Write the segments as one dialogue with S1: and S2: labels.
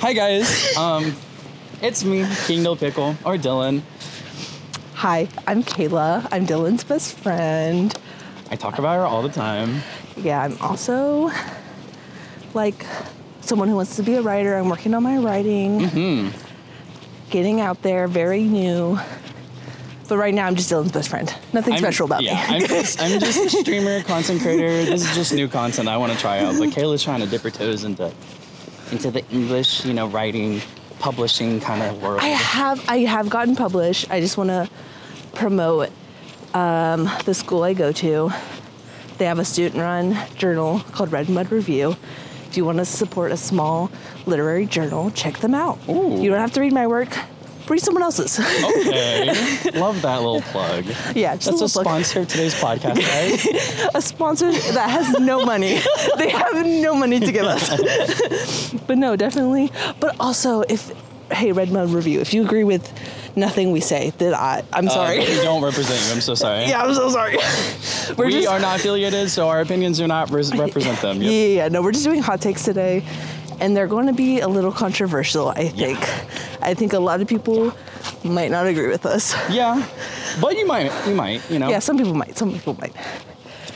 S1: Hi guys. Um, it's me, King Pickle, or Dylan.
S2: Hi, I'm Kayla. I'm Dylan's best friend.
S1: I talk about her all the time.
S2: Yeah, I'm also like someone who wants to be a writer. I'm working on my writing,
S1: Mm-hmm.
S2: getting out there, very new. But right now, I'm just Dylan's best friend. Nothing
S1: I'm-
S2: special about
S1: yeah,
S2: me.
S1: I'm just, I'm just a streamer, content creator. This is just new content I want to try out. But Kayla's trying to dip her toes into into the English, you know, writing, publishing kind of world.
S2: I have I have gotten published. I just want to promote um, the school I go to. They have a student-run journal called Red Mud Review. If you want to support a small literary journal, check them out.
S1: Ooh.
S2: You don't have to read my work. Read someone else's.
S1: Okay, love that little plug.
S2: yeah, just
S1: That's a
S2: a
S1: sponsor of today's podcast, guys.
S2: a sponsor that has no money. they have no money to give us. but no, definitely. But also, if hey, Red Mud Review, if you agree with nothing we say, then I I'm sorry.
S1: Uh, we don't represent you. I'm so sorry.
S2: yeah, I'm so sorry. We're
S1: we
S2: just,
S1: are not affiliated, so our opinions do not res- represent them.
S2: Yeah, yeah, yeah, no, we're just doing hot takes today, and they're going to be a little controversial. I think. I think a lot of people might not agree with us.
S1: Yeah, but you might, you might, you know.
S2: Yeah, some people might. Some people might.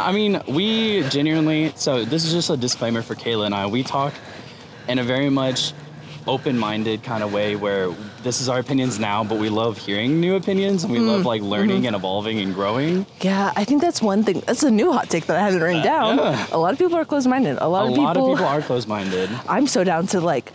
S1: I mean, we genuinely. So this is just a disclaimer for Kayla and I. We talk in a very much open-minded kind of way, where this is our opinions now, but we love hearing new opinions and we
S2: Mm,
S1: love like learning
S2: mm-hmm.
S1: and evolving and growing.
S2: Yeah, I think that's one thing. That's a new hot take that I haven't written down.
S1: yeah.
S2: A lot of people are closed-minded. A lot
S1: A
S2: of people.
S1: lot of people are closed-minded.
S2: I'm so down to like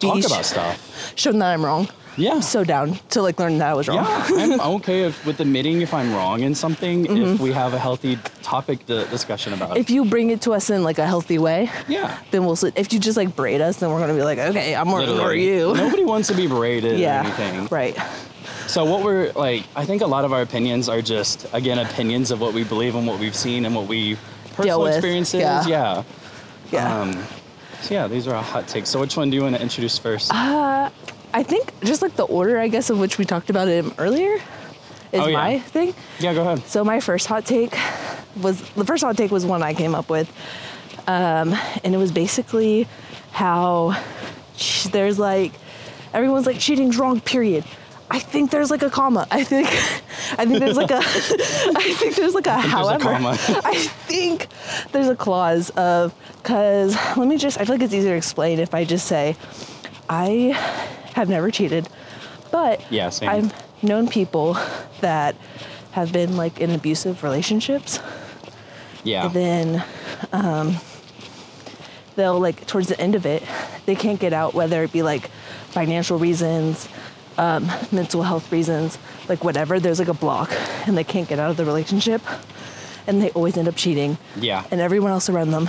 S2: be
S1: Talk
S2: sh-
S1: about stuff.
S2: show them that I'm wrong.
S1: Yeah.
S2: I'm so down to like learn that I was wrong.
S1: Yeah, I'm okay if, with admitting if I'm wrong in something if we have a healthy topic to discussion about.
S2: If you bring it to us in like a healthy way,
S1: yeah.
S2: then we'll. If you just like braid us, then we're gonna be like, okay, I'm more for you.
S1: Nobody wants to be berated or
S2: yeah.
S1: anything.
S2: Right.
S1: So what we're like, I think a lot of our opinions are just again opinions of what we believe and what we've seen and what we personal
S2: with,
S1: experiences.
S2: yeah.
S1: Yeah.
S2: Yeah.
S1: Um, so yeah, these are our hot takes. So which one do you want to introduce first?
S2: I think just like the order, I guess, of which we talked about it earlier, is
S1: Oh, yeah.
S2: my thing.
S1: yeah, go ahead.
S2: So my first hot take was the first hot take was one I came up with, um, and it was basically how there's like everyone's like cheating's wrong. Period. I think there's like a comma. I think I think there's like a I think there's like a
S1: there's a
S2: however.
S1: comma.
S2: I think there's a clause of because let me just I feel like it's easier to explain if I just say I have never cheated, but
S1: Yeah, same.
S2: I've known people that have been like in abusive relationships.
S1: Yeah.
S2: And then um, they'll like towards the end of it, they can't get out, whether it be like financial reasons, um, mental health reasons, like whatever. There's like a block, and they can't get out of the relationship, and they always end up cheating.
S1: Yeah.
S2: And everyone else around them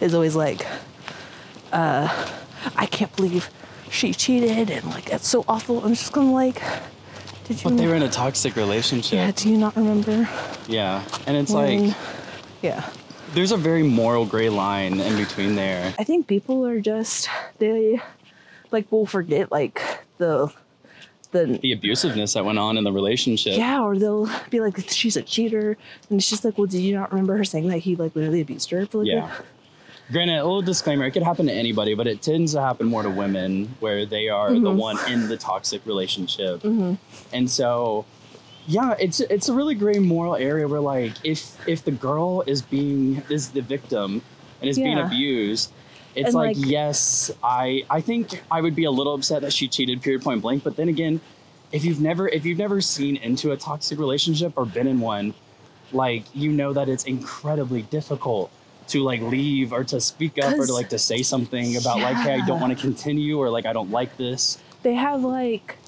S2: is always like, uh, I can't believe she cheated, and like that's so awful. I'm just gonna like, did you?
S1: But they were in a toxic relationship.
S2: yeah. Do you not remember?
S1: Yeah. And it's
S2: when-
S1: like
S2: yeah.
S1: there's a very moral gray line in between there.
S2: I think people are just they like will forget like the the
S1: The abusiveness that went on in the relationship.
S2: yeah, or they'll be like she's a cheater, and it's just like, well, did you not remember her saying that he like literally abused her for like
S1: Yeah. Granted, a little disclaimer, it could happen to anybody, but it tends to happen more to women where they are the
S2: Mm-hmm.
S1: one in the toxic relationship. And so yeah, it's it's a really gray moral area where like if if the girl is being is the victim and is being abused, it's
S2: And,
S1: like,
S2: like-
S1: yes, I I think I would be a little upset that she cheated period point blank, but then again, if you've never if you've never seen into a toxic relationship or been in one, like you know that it's incredibly difficult to like leave or to speak up or to like to say something about like hey I don't want to continue or like I don't like this.
S2: they have like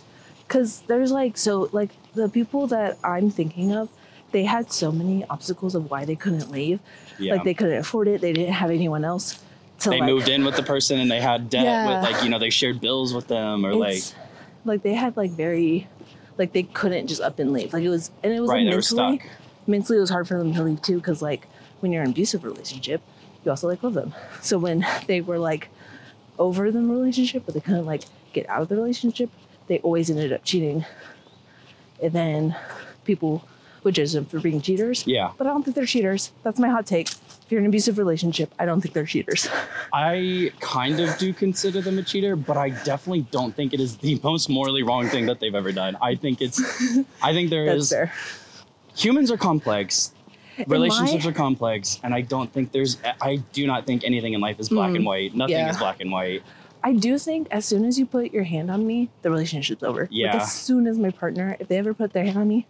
S2: because there's like so like the people that i'm thinking of they had so many obstacles of why they couldn't leave
S1: Yeah.
S2: like they couldn't afford it they didn't have anyone else to
S1: they
S2: like,
S1: moved in with the person and they had debt
S2: Yeah.
S1: with like you know they shared bills with them or like
S2: it's, like they had like very like they couldn't just up and leave like it was and it was
S1: Right,
S2: like mentally mentally it was hard for them to leave too because like when you're in an abusive relationship you also like love them so when they were like over the relationship but they couldn't like get out of the relationship they always ended up cheating and then people would judge them for being cheaters
S1: yeah
S2: but i don't think they're cheaters that's my hot take if you're in an abusive relationship, I don't think they're cheaters.
S1: I kind of do consider them a cheater, but I definitely don't think it is the most morally wrong thing that they've ever done. I think it's, I think there
S2: That's
S1: is.
S2: fair.
S1: Humans are complex. Relationships
S2: my-
S1: are complex, and I don't think there's. I do not think anything in life is black and white. Nothing
S2: Mm. Yeah.
S1: is black and white.
S2: I do think as soon as you put your hand on me, the relationship's over.
S1: Yeah.
S2: Like as soon as my partner, if they ever put their hand on me,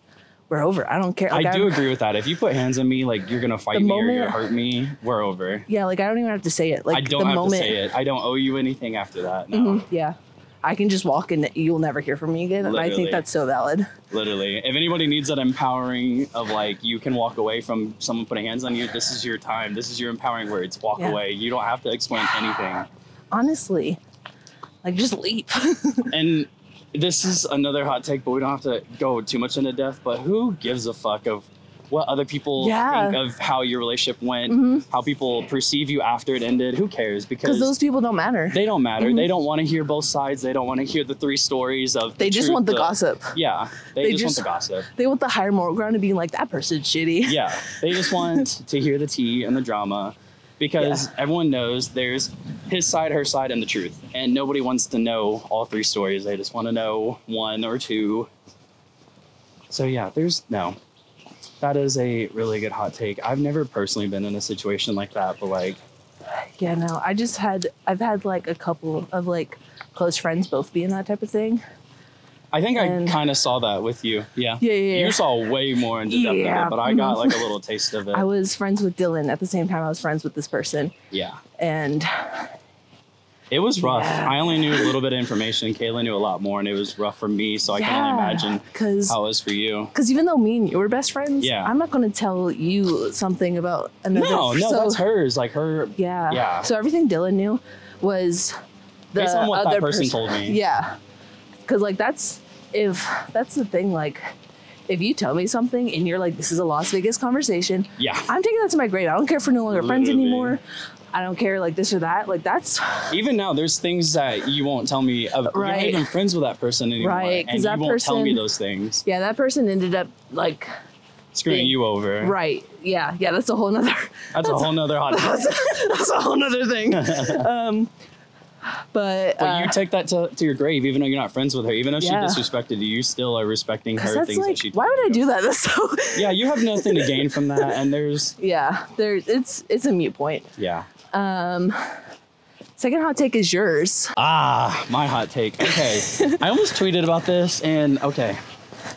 S2: we're over. I don't care. Like,
S1: I do
S2: I'm-
S1: agree with that. If you put hands on me, like you're gonna fight me or you're gonna hurt me, we're over.
S2: Yeah, like I don't even have to say it. Like
S1: I don't
S2: the
S1: have
S2: moment,
S1: to say it. I don't owe you anything after that. No,
S2: Mhm, yeah. I can just walk and you'll never hear from me again. And I think that's so valid.
S1: literally. If anybody needs that empowering of like you can walk away from someone putting hands on you, this is your time. This is your empowering words. Walk
S2: Yeah.
S1: away. You don't have to explain anything.
S2: Honestly. Like just leap.
S1: And this is another hot take, but we don't have to go too much into depth. But who gives a fuck of what other people
S2: Yeah.
S1: think of how your relationship went,
S2: Mhm.
S1: how people perceive you after it ended? Who cares? Because
S2: those people don't matter.
S1: they don't matter.
S2: Mhm.
S1: They don't want to hear both sides. They don't want to hear the three stories of.
S2: They just
S1: truth,
S2: want the gossip.
S1: Yeah, they,
S2: They
S1: just,
S2: just-
S1: want the gossip.
S2: They want the higher moral ground of being like that person's shitty.
S1: Yeah, they just want to hear the tea and the drama because everyone knows there's his side, her side, and the truth. And nobody wants to know all three stories. They just want to know one or two. So, yeah, there's no. That is a really good hot take. I've never personally been in a situation like that, but like,
S2: Yeah, no. I just had I've had like a couple of like close friends both be in that type of thing.
S1: I think
S2: And-
S1: I kind of saw that with you. Yeah.
S2: Yeah, yeah, yeah.
S1: You saw way more into depth of
S2: Yeah,
S1: it, but I got like a little taste of it.
S2: I was friends with Dylan at the same time I was friends with this person.
S1: yeah.
S2: And
S1: It was rough.
S2: Yeah.
S1: I only knew a little bit of information. Kayla knew a lot more, and it was rough for me. So I can only imagine
S2: Because
S1: how it was for you.
S2: because even though me and you were best friends,
S1: Yeah.
S2: I'm not going to tell you something about another.
S1: No, no,
S2: so,
S1: that's hers. Like her.
S2: Yeah.
S1: Yeah.
S2: So everything Dylan knew was the
S1: Based on what that
S2: other
S1: person told me.
S2: Yeah. Because like that's if that's the thing like. If you tell me something and you're like, this is a Las Vegas conversation,
S1: Yeah.
S2: I'm taking that to my grave. I don't care if we're no longer friends anymore. I don't care like this or that. Like that's
S1: Even now, there's things that you won't tell me. Of, You're not even friends with that person anymore,
S2: Right, 'cause
S1: and
S2: that
S1: you won't tell me those things.
S2: yeah, that person ended up like
S1: Screwing
S2: Being-
S1: you over.
S2: right. Yeah, yeah, that's a whole nother
S1: That's, a whole nother hot.
S2: that's, that's a whole nother thing. um but,
S1: But
S2: uh,
S1: you take that to, to your grave, even though you're not friends with her. Even though
S2: Yeah.
S1: she disrespected you, you still are respecting her
S2: that's
S1: things
S2: like
S1: that she.
S2: why would I do that? That's so
S1: Yeah, you have nothing to gain from that, and there's
S2: Yeah, there it's it's a mute point.
S1: yeah.
S2: Um second hot take is yours.
S1: Ah, my hot take. Okay. I almost tweeted about this, and okay.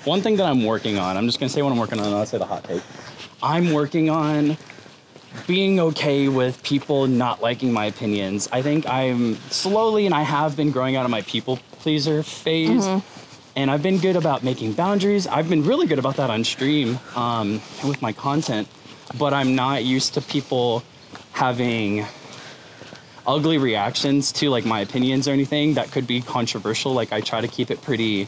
S1: One thing that I'm working on, I'm just gonna say what I'm working on, and I'll say the hot take. I'm working on being okay with people not liking my opinions. I think I'm slowly, and I have been growing out of my people pleaser phase. And I've been good about making boundaries. I've been really good about that on stream um, with my content, but I'm not used to people having ugly reactions to like my opinions or anything that could be controversial. Like I try to keep it pretty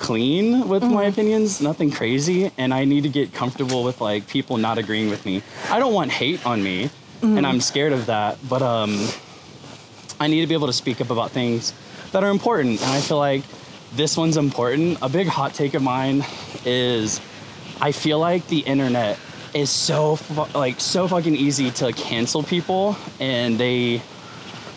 S1: clean with my opinions, nothing crazy, and I need to get comfortable with like people not agreeing with me. I don't want hate on me, and I'm scared of that, but um I need to be able to speak up about things that are important, and I feel like this one's important. A big hot take of mine is I feel like the internet is so fu- like so fucking easy to cancel people and they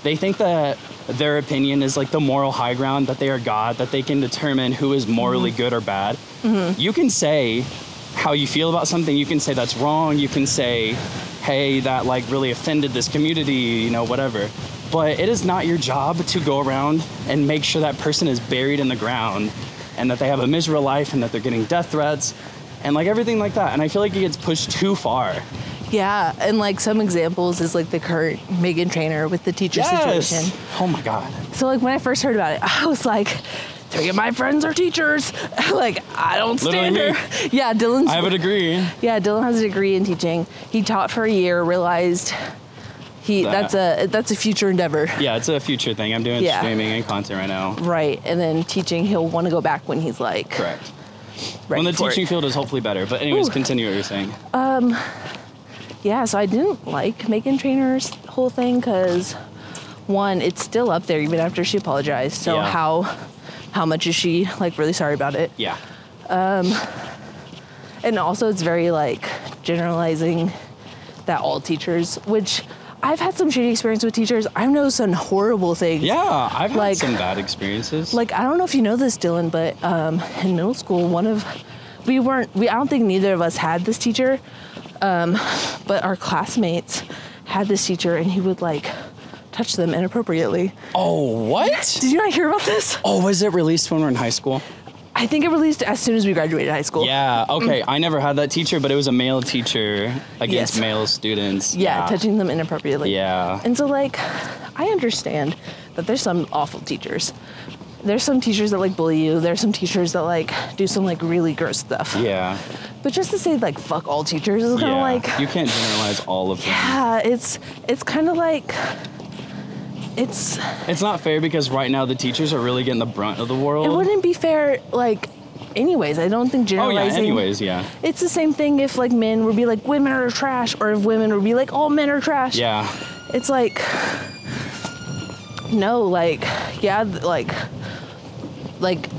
S1: they think that their opinion is like the moral high ground that they are god that they can determine who is morally mm-hmm. good or bad. Mm-hmm. You can say how you feel about something you can say that's wrong you can say hey that like really offended this community you know whatever. But it is not your job to go around and make sure that person is buried in the ground and that they have a miserable life and that they're getting death threats and like everything like that and i feel like it gets pushed too far
S2: Yeah, and like some examples is like the current Megan Trainor with the teacher situation.
S1: oh my god
S2: So like when I first heard about it, I was like, three of my friends are teachers. like I don't stand
S1: Literally
S2: her. Yeah, Dylan's
S1: i have a degree
S2: Yeah, Dylan has a degree in teaching. He taught for a year, realized he
S1: That-
S2: that's a that's a future endeavor.
S1: Yeah, it's a future thing. I'm doing
S2: Yeah.
S1: streaming and content right now.
S2: Right. And then teaching he'll want to go back when he's like
S1: Correct. When the teaching
S2: it.
S1: field is hopefully better. But anyways,
S2: Ooh.
S1: continue what you're saying.
S2: Um, yeah, so I didn't like Megan Trainor's whole thing because one, it's still up there even after she apologized. So
S1: Yeah.
S2: how how much is she like really sorry about it?
S1: Yeah.
S2: Um, and also it's very like generalizing that all teachers, which I've had some shitty experience with teachers. I know some horrible things.
S1: Yeah, I've had some bad experiences.
S2: Like I don't know if you know this, Dylan, but um, in middle school, one of we weren't. We I don't think neither of us had this teacher, um, but our classmates had this teacher, and he would like touch them inappropriately.
S1: oh, what?
S2: Did you not hear about this?
S1: Oh, was it released when we were in high school?
S2: I think it released as soon as we graduated high school.
S1: Yeah, okay. Mm. I never had that teacher, but it was a male teacher against
S2: Yes.
S1: male students.
S2: Yeah, touching them inappropriately.
S1: Yeah.
S2: And so, like, I understand that there's some awful teachers. There's some teachers that like bully you. There's some teachers that like do some like really gross stuff.
S1: Yeah.
S2: But just to say like fuck all teachers is kind of
S1: yeah.
S2: like
S1: you can't generalize all of them.
S2: yeah, it's it's kind of like it's
S1: It's not fair because right now the teachers are really getting the brunt of the world.
S2: it wouldn't be fair like anyways. I don't think generalizing.
S1: oh yeah, anyways, yeah.
S2: It's the same thing if like men would be like women are trash, or if women would be like all men are trash.
S1: Yeah.
S2: it's like no like yeah like like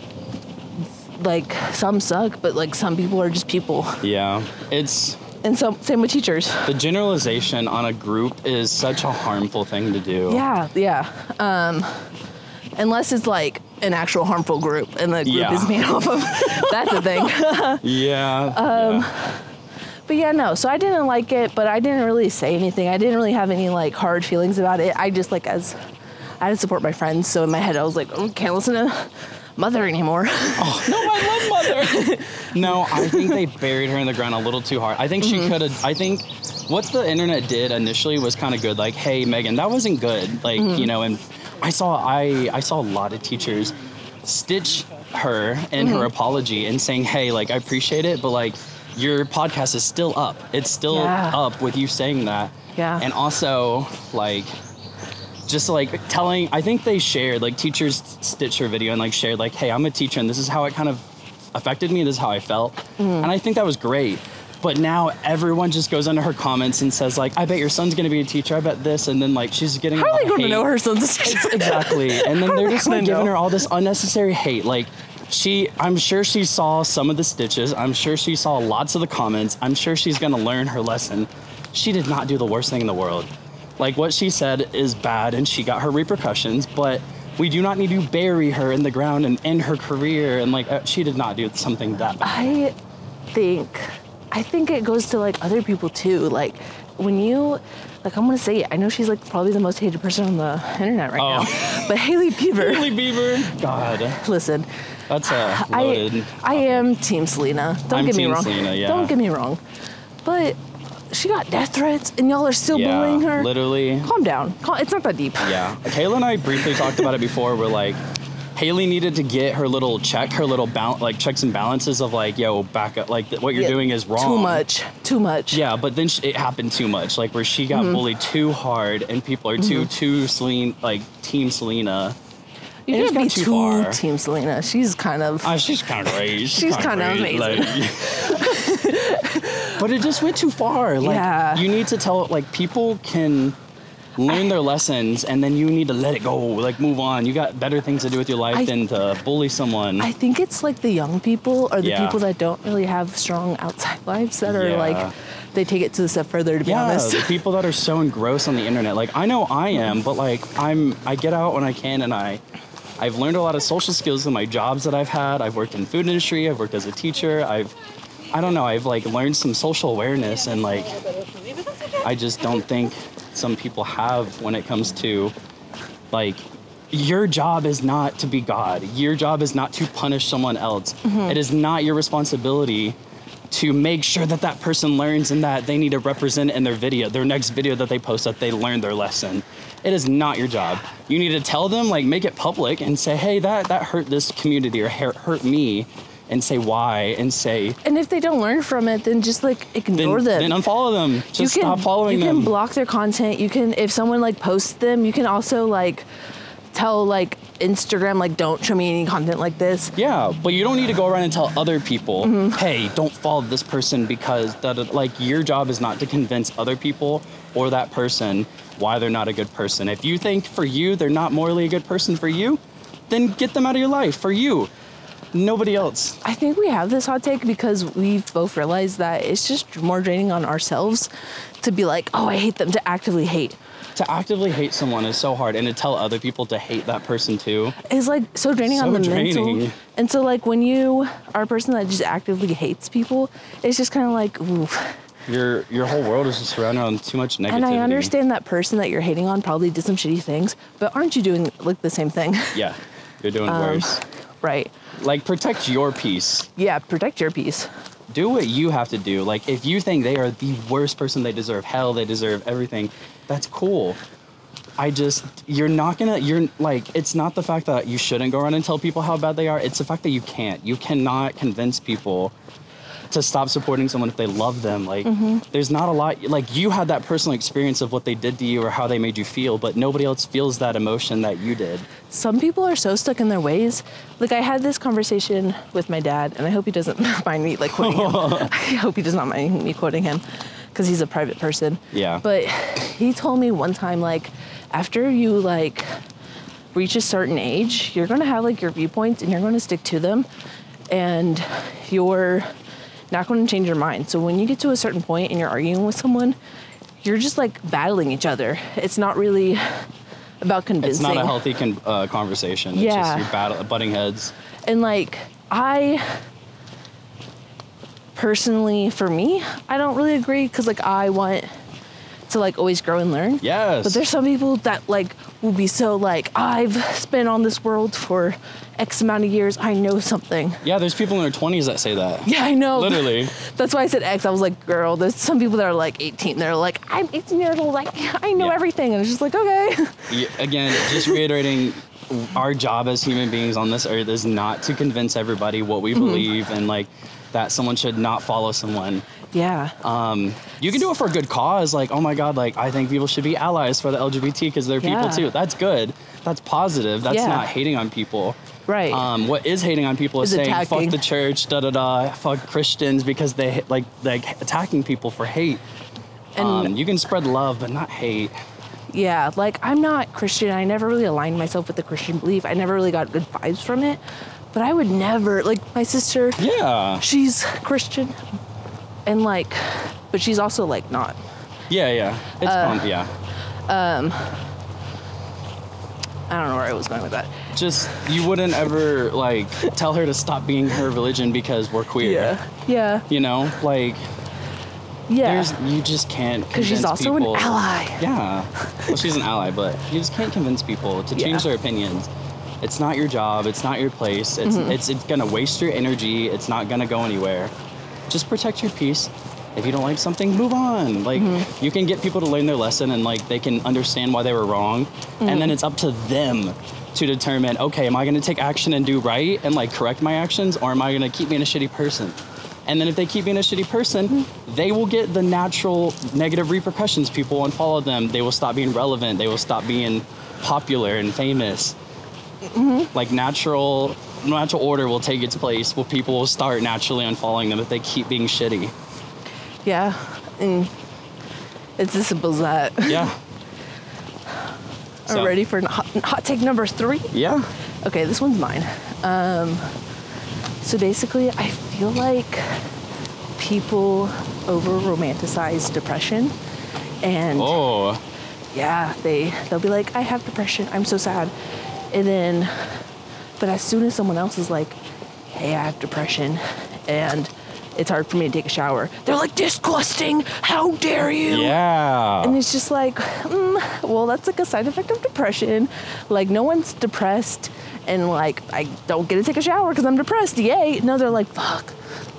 S2: like some suck but like some people are just people
S1: Yeah. It's
S2: and so same with teachers
S1: the generalization on a group is such a harmful thing to do.
S2: yeah yeah um unless it's like an actual harmful group and the group
S1: Yeah.
S2: is made up of that's the thing
S1: Yeah.
S2: Um,
S1: yeah.
S2: but yeah no so i didn't like it but i didn't really say anything i didn't really have any like hard feelings about it i just like as i had to support my friends so in my head i was like oh, can't listen to mother anymore
S1: Oh, no, I love mother. no, I think they buried her in the ground a little too hard. I think
S2: Mm-hmm.
S1: she could have. I think what the internet did initially was kind of good. Like, hey, Megan, that wasn't good. Like,
S2: Mm-hmm.
S1: you know, and I saw I I saw a lot of teachers stitch her in
S2: Mm-hmm.
S1: her apology and saying, hey, like I appreciate it, but like your podcast is still up. It's still
S2: Yeah.
S1: up with you saying that.
S2: Yeah.
S1: And also like just like telling i think they shared like teachers stitched her video and like shared like hey i'm a teacher and this is how it kind of affected me this is how i felt.
S2: Mm.
S1: and i think that was great. But now everyone just goes under her comments and says like i bet your son's gonna be a teacher i bet this and then like she's getting
S2: how are they going to
S1: hate.
S2: know her son's
S1: exactly. And then they're just like
S2: gonna
S1: giving
S2: know?
S1: her all this unnecessary hate. Like she i'm sure she saw some of the stitches. I'm sure she saw lots of the comments. I'm sure she's gonna learn her lesson. She did not do the worst thing in the world. Like what she said is bad and she got her repercussions but we do not need to bury her in the ground and end her career and like uh, she did not do something that bad
S2: I think I think it goes to like other people too. Like when you like I'm gonna say it, I know she's like probably the most hated person on the internet right
S1: Oh.
S2: now. But Hailey Bieber,
S1: Hailey Bieber god
S2: listen,
S1: that's a loaded
S2: I I am Team Selena. Don't
S1: I'm
S2: get me
S1: Team
S2: wrong.
S1: Selena, yeah.
S2: Don't get me wrong. But she got death threats and y'all are still
S1: yeah
S2: bullying her.
S1: literally
S2: Calm down. Cal- It's not that deep.
S1: Yeah. Kayla and I briefly talked about it before. We're like, Hailey needed to get her little check, her little bal- like checks and balances of like, yo, back up, like th- what you're
S2: Yeah,
S1: doing is wrong.
S2: Too much. Too much.
S1: Yeah, but then sh- it happened too much, like where she
S2: Mm-hmm.
S1: got bullied too hard, and people are too too Selena, like Team Selena.
S2: You can't be
S1: too
S2: too
S1: far.
S2: Team Selena. She's kind of.
S1: Ah, she's kind of crazy.
S2: She's kinda amazing.
S1: but it just went too far. Like
S2: Yeah.
S1: you need to tell like people can learn their lessons and then you need to let it go like move on you got better things to do with your life
S2: I-
S1: than to bully someone
S2: I think it's like the young people or the
S1: Yeah.
S2: people that don't really have strong outside lives that are
S1: Yeah.
S2: like they take it to the step further to be
S1: yeah
S2: honest.
S1: the people that are so engrossed on the internet like i know i am but like i'm i get out when i can and i i've learned a lot of social skills in my jobs that i've had i've worked in food industry i've worked as a teacher i've i don't know i've like learned some social awareness and like i just don't think some people have when it comes to like your job is not to be god. Your job is not to punish someone else. Mm-hmm. It is not your responsibility to make sure that that person learns and that they need to represent in their video their next video that they post that they learned their lesson. It is not your job. You need to tell them like make it public and say hey that that hurt this community or hurt, hurt me and say why and say
S2: And if they don't learn from it, then just like
S1: then,
S2: ignore them.
S1: then unfollow them just stop following
S2: you
S1: them you
S2: can block their content. You can if someone like posts them, you can also like tell like Instagram like don't show me any content like this.
S1: Yeah, but you don't need to go around and tell other people,
S2: Mm-hmm.
S1: hey, don't follow this person because that like your job is not to convince other people or that person why they're not a good person. If you think for you they're not morally a good person for you, then get them out of your life for you. Nobody else.
S2: I think we have this hot take because we've both realized that it's just more draining on ourselves to be like, oh, I hate them, to actively hate.
S1: To actively hate someone is so hard, and to tell other people to hate that person too.
S2: Is like so draining
S1: So
S2: on the
S1: draining.
S2: mental. And so, like, when you are a person that just actively hates people, it's just kind of like, ooh.
S1: Your your whole world is just surrounded on too much negativity.
S2: And I understand that person that you're hating on probably did some shitty things, but aren't you doing like the same thing?
S1: Yeah, you're doing
S2: Um,
S1: worse.
S2: right.
S1: Like protect your peace.
S2: Yeah, protect your peace.
S1: do what you have to do. Like if you think they are the worst person, they deserve hell, they deserve everything. That's cool. I just you're not gonna you're like it's not the fact that you shouldn't go around and tell people how bad they are. It's the fact that you can't. You cannot convince people to stop supporting someone if they love them. Like mm-hmm. there's not a lot like you had that personal experience of what they did to you or how they made you feel, but nobody else feels that emotion that you did.
S2: Some people are so stuck in their ways. Like I had this conversation with my dad, and I hope he doesn't mind me like quoting him. I hope he does not mind me quoting him because he's a private person.
S1: Yeah.
S2: But he told me one time like after you like reach a certain age, you're gonna have like your viewpoints and you're gonna stick to them, and you're not going to change your mind. So when you get to a certain point and you're arguing with someone, you're just like battling each other. It's not really about convincing.
S1: It's not a healthy con- uh, conversation. It's
S2: Yeah.
S1: just you're battle- butting heads.
S2: And like I personally for me, I don't really agree cuz like I want to like always grow and learn.
S1: Yes.
S2: But there's some people that like will be so like I've spent on this world for X amount of years. I know something.
S1: Yeah, there's people in their 20s that say that.
S2: Yeah, I know.
S1: Literally.
S2: That's why I said X. I was like, girl, there's some people that are like 18. They're like, I'm 18 years old. Like, I know
S1: Yeah.
S2: everything. And it's just like, okay.
S1: Yeah, Again, just reiterating our job as human beings on this earth is not to convince everybody what we
S2: Mm-hmm.
S1: believe and like that someone should not follow someone.
S2: Yeah.
S1: Um, you can do it for a good cause. Like, oh my God, like I think people should be allies for the LGBT because they're people too. That's good. That's positive. That's
S2: Yeah.
S1: not hating on people.
S2: right.
S1: Um, what is hating on people is,
S2: Is
S1: saying
S2: attacking.
S1: fuck the church, da da da, fuck Christians because they like like attacking people for hate.
S2: And-
S1: um, you can spread love, but not hate.
S2: Yeah, like I'm not Christian. I never really aligned myself with the Christian belief. I never really got good vibes from it. But I would never like my sister.
S1: Yeah,
S2: She's Christian, and like, but she's also like not.
S1: yeah, yeah. It's
S2: Uh,
S1: fun. Yeah.
S2: Um, I don't know where I was going with that.
S1: just you wouldn't ever like tell her to stop being her religion because we're queer.
S2: Yeah. Yeah.
S1: You know, like
S2: Yeah.
S1: there's you just can't
S2: Because she's also
S1: people.
S2: an ally.
S1: Yeah. Well, she's an ally, but you just can't convince people to change
S2: Yeah.
S1: their opinions. It's not your job. It's not your place. It's
S2: Mm-hmm.
S1: it's it's gonna waste your energy. It's not gonna go anywhere. Just protect your peace. If you don't like something, move on. Like
S2: Mm-hmm.
S1: you can get people to learn their lesson and like they can understand why they were wrong, and
S2: Mm-hmm.
S1: then it's up to them to determine. Okay, am I gonna take action and do right and like correct my actions, or am I gonna keep being a shitty person? And then if they keep being a shitty person,
S2: Mm-hmm.
S1: they will get the natural negative repercussions. People will unfollow them. They will stop being relevant. They will stop being popular and famous.
S2: Mm-hmm.
S1: Like natural natural order will take its place. Well, people will start naturally unfollowing them if they keep being shitty.
S2: Yeah. And it's as simple as that.
S1: Yeah.
S2: Are
S1: So-
S2: we ready for hot, hot take number three?
S1: Yeah.
S2: Okay, this one's mine. Um, so basically, I feel like people over romanticize depression, and
S1: Oh.
S2: yeah, they they'll be like, "I have depression. I'm so sad," and then, but as soon as someone else is like, "Hey, I have depression," and it's hard for me to take a shower, they're like, "Disgusting! How dare you!"
S1: Yeah.
S2: And it's just like, mm, well, that's like a side effect of depression. Like, no one's depressed, and like, I don't get to take a shower because I'm depressed. Yay! No, they're like, fuck.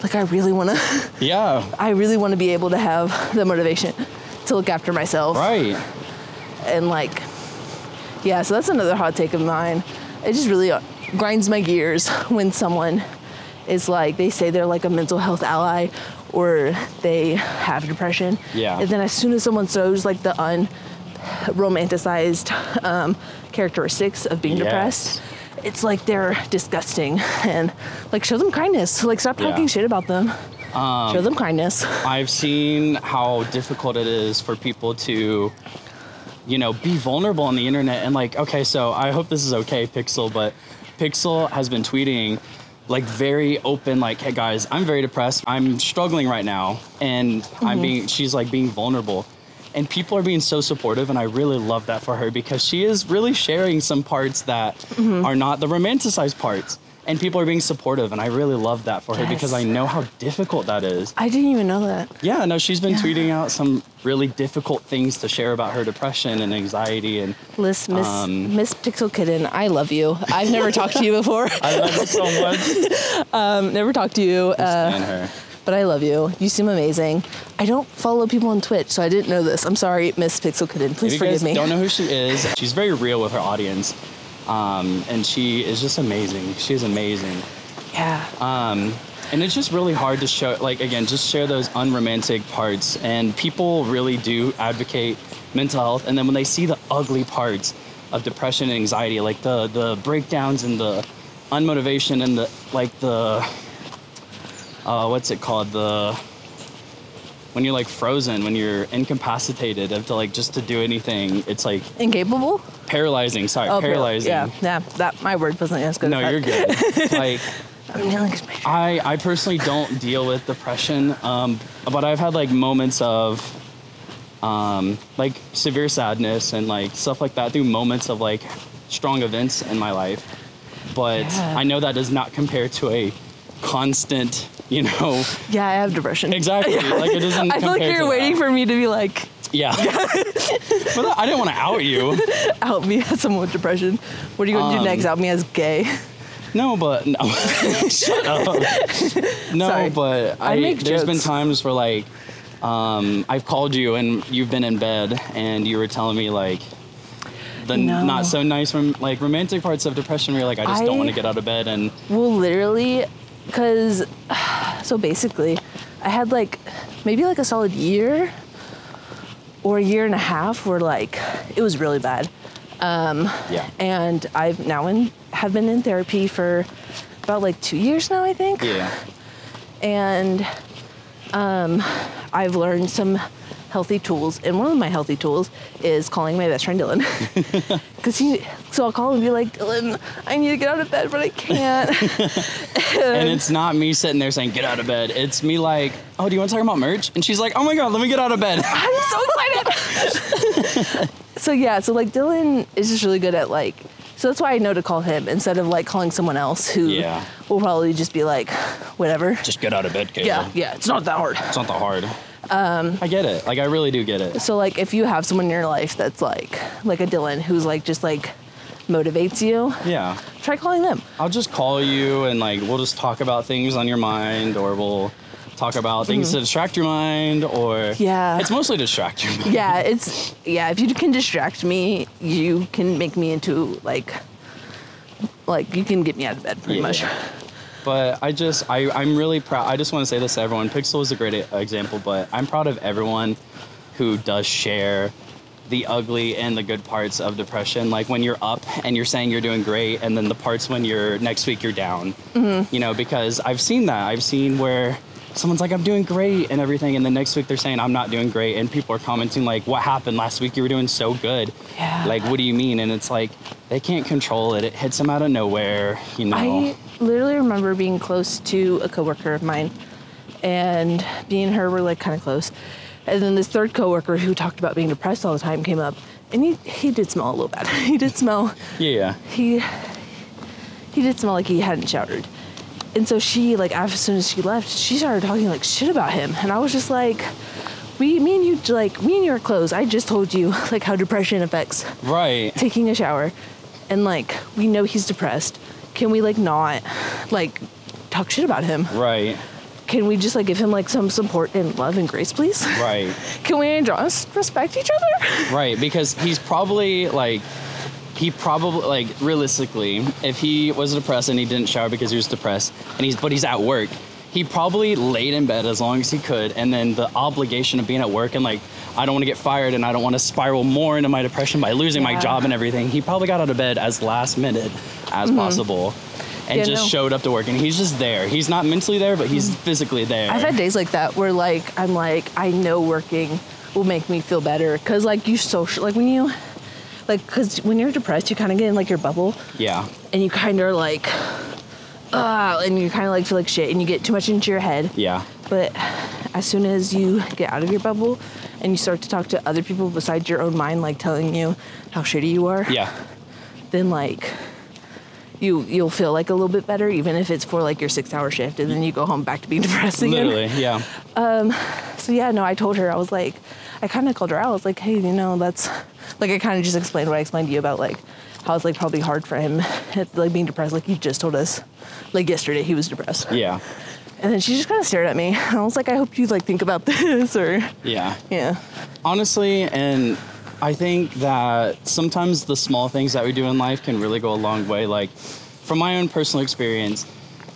S2: Like, I really want to,
S1: yeah.
S2: I really want to be able to have the motivation to look after myself.
S1: Right.
S2: And like, yeah, so that's another hot take of mine. It just really grinds my gears when someone is like, they say they're like a mental health ally or they have depression.
S1: Yeah.
S2: And then as soon as someone shows like the un romanticized um, characteristics of being
S1: Yes.
S2: depressed, it's like they're disgusting and like show them kindness. Like stop
S1: Yeah.
S2: talking shit about them. show them kindness.
S1: I've seen how difficult it is for people to, you know, be vulnerable on the internet. And like, okay, so I hope this is okay, Pixel, but Pixel has been tweeting like very open like hey guys i'm very depressed i'm struggling right now and
S2: Mm-hmm.
S1: i'm being she's like being vulnerable and people are being so supportive and i really love that for her because she is really sharing some parts that
S2: Mm-hmm.
S1: are not the romanticized parts and people are being supportive and i really love that for her because i know how difficult that is
S2: I didn't even know that.
S1: yeah no she's been
S2: Yeah.
S1: tweeting out some really difficult things to share about her depression and anxiety and
S2: Liz, Miss
S1: Um,
S2: Miss Pixel Kitten, I love you. I've never talked to you before.
S1: i love you so much
S2: Um, never talked to you, uh,
S1: her
S2: but I love you. You seem amazing. I don't follow people on Twitch, so I didn't know this. I'm sorry, Miss Pixel Kitten. Please
S1: if you guys
S2: forgive me.
S1: I don't know who she is, she's very real with her audience. Um, and she is just amazing. She is amazing.
S2: yeah.
S1: Um, and it's just really hard to show, like, again, just share those unromantic parts. And people really do advocate mental health. And then when they see the ugly parts of depression and anxiety, like the, the breakdowns and the unmotivation and the, like, the, uh, what's it called? The, when you're like frozen, when you're incapacitated of to like just to do anything, it's like
S2: Incapable?
S1: paralyzing. Sorry,
S2: Oh,
S1: paralyzing.
S2: Yeah, yeah. That my word wasn't as good.
S1: No,
S2: as
S1: you're good. like
S2: I'm nailing his picture.
S1: I, I personally don't deal with depression, um, but I've had like moments of um, like severe sadness and like stuff like that through moments of like strong events in my life. But
S2: Yeah.
S1: I know that does not compare to a constant, you know,
S2: Yeah, I have depression.
S1: exactly. Like it doesn't.
S2: I feel like you're waiting
S1: that.
S2: for me to be like,
S1: Yeah. but I didn't want to out you.
S2: out me as someone with depression. What are you gonna
S1: Um,
S2: do next? Out me as gay?
S1: No, but no. Shut up. No,
S2: Sorry.
S1: but
S2: I
S1: I, there's been times where like um, I've called you and you've been in bed and you were telling me like the
S2: No.
S1: not so nice rom- like romantic parts of depression where you're like I just don't want to get out of bed and
S2: Well, literally, because so basically, I had like maybe like a solid year or a year and a half where like it was really bad.
S1: yeah.
S2: And I've now in have been in therapy for about like two years now, I think.
S1: Yeah.
S2: and um, I've learned some healthy tools. And one of my healthy tools is calling my best friend Dylan. Because he, so I'll call him and be like, Dylan, I need to get out of bed, but I can't.
S1: And it's not me sitting there saying get out of bed. It's me like, "Oh, do you want to talk about merch?" And she's like, "Oh my god, let me get out of bed."
S2: I'm so excited. so yeah, so like Dylan is just really good at like, so that's why I know to call him instead of like calling someone else who
S1: Yeah.
S2: will probably just be like, whatever.
S1: Just get out of bed, Caleb.
S2: Yeah, yeah, it's not that hard.
S1: It's not that hard. Um, I get it. Like I really do get it.
S2: So like if you have someone in your life that's like like a Dylan who's like just like motivates you,
S1: Yeah.
S2: try calling them.
S1: I'll just call you and like we'll just talk about things on your mind or we'll talk about things to distract your mind or.
S2: Yeah.
S1: It's mostly distract your mind.
S2: Yeah, it's yeah, if you can distract me, you can make me into like like you can get me out of bed pretty much.
S1: But I just I I'm really proud. I just want to say this to everyone. Pixel is a great example, but I'm proud of everyone who does share the ugly and the good parts of depression. Like when you're up and you're saying you're doing great, and then the parts when you're next week you're down.
S2: Mm-hmm.
S1: You know, because I've seen that. I've seen where someone's like, I'm doing great and everything, and then next week they're saying I'm not doing great, and people are commenting like, What happened last week? You were doing so good.
S2: Yeah.
S1: Like, what do you mean? And it's like they can't control it. It hits them out of nowhere. You know.
S2: I literally remember being close to a coworker of mine and me and her were like kind of close. And then this third coworker who talked about being depressed all the time came up and he he did smell a little bad. he did smell
S1: yeah.
S2: he he did smell like he hadn't showered. And so she like as soon as she left, she started talking like shit about him. And I was just like we me and you like me and you are close. I just told you like how depression affects
S1: Right.
S2: taking a shower and like we know he's depressed. Can we like not like talk shit about him?
S1: Right.
S2: Can we just like give him like some support and love and grace, please?
S1: Right.
S2: Can we just respect each other?
S1: Right. Because he's probably like, he probably like realistically, if he was depressed and he didn't shower because he was depressed, and he's but he's at work, he probably laid in bed as long as he could, and then the obligation of being at work and like. I don't want to get fired and I don't want to spiral more into my depression by losing my job and everything. He probably got out of bed as last minute as possible and
S2: Mm-hmm. Yeah,
S1: just
S2: no.
S1: showed up to work and he's just there. He's not mentally there, but he's physically there.
S2: I've had days like that where like I'm like I know working will make me feel better because like you social like when you like because when you're depressed you kind of get in like your bubble
S1: yeah.
S2: and you kind of like uh, and you kind of like feel like shit, and you get too much into your head.
S1: Yeah.
S2: But as soon as you get out of your bubble and you start to talk to other people besides your own mind, like telling you how shitty you are,
S1: Yeah.
S2: then like you you'll feel like a little bit better, even if it's for like your six hour shift, and then you go home back to being depressed again.
S1: Literally. Yeah.
S2: Um, so yeah, no, I told her I was like, I kind of called her out. I was like, hey, you know, that's like I kind of just explained what I explained to you about like how it's like probably hard for him, like being depressed. Like you just told us, like yesterday he was depressed.
S1: Yeah.
S2: And then she just kind of stared at me. I was like, I hope you like think about this or
S1: Yeah.
S2: yeah.
S1: Honestly, and I think that sometimes the small things that we do in life can really go a long way. Like, from my own personal experience,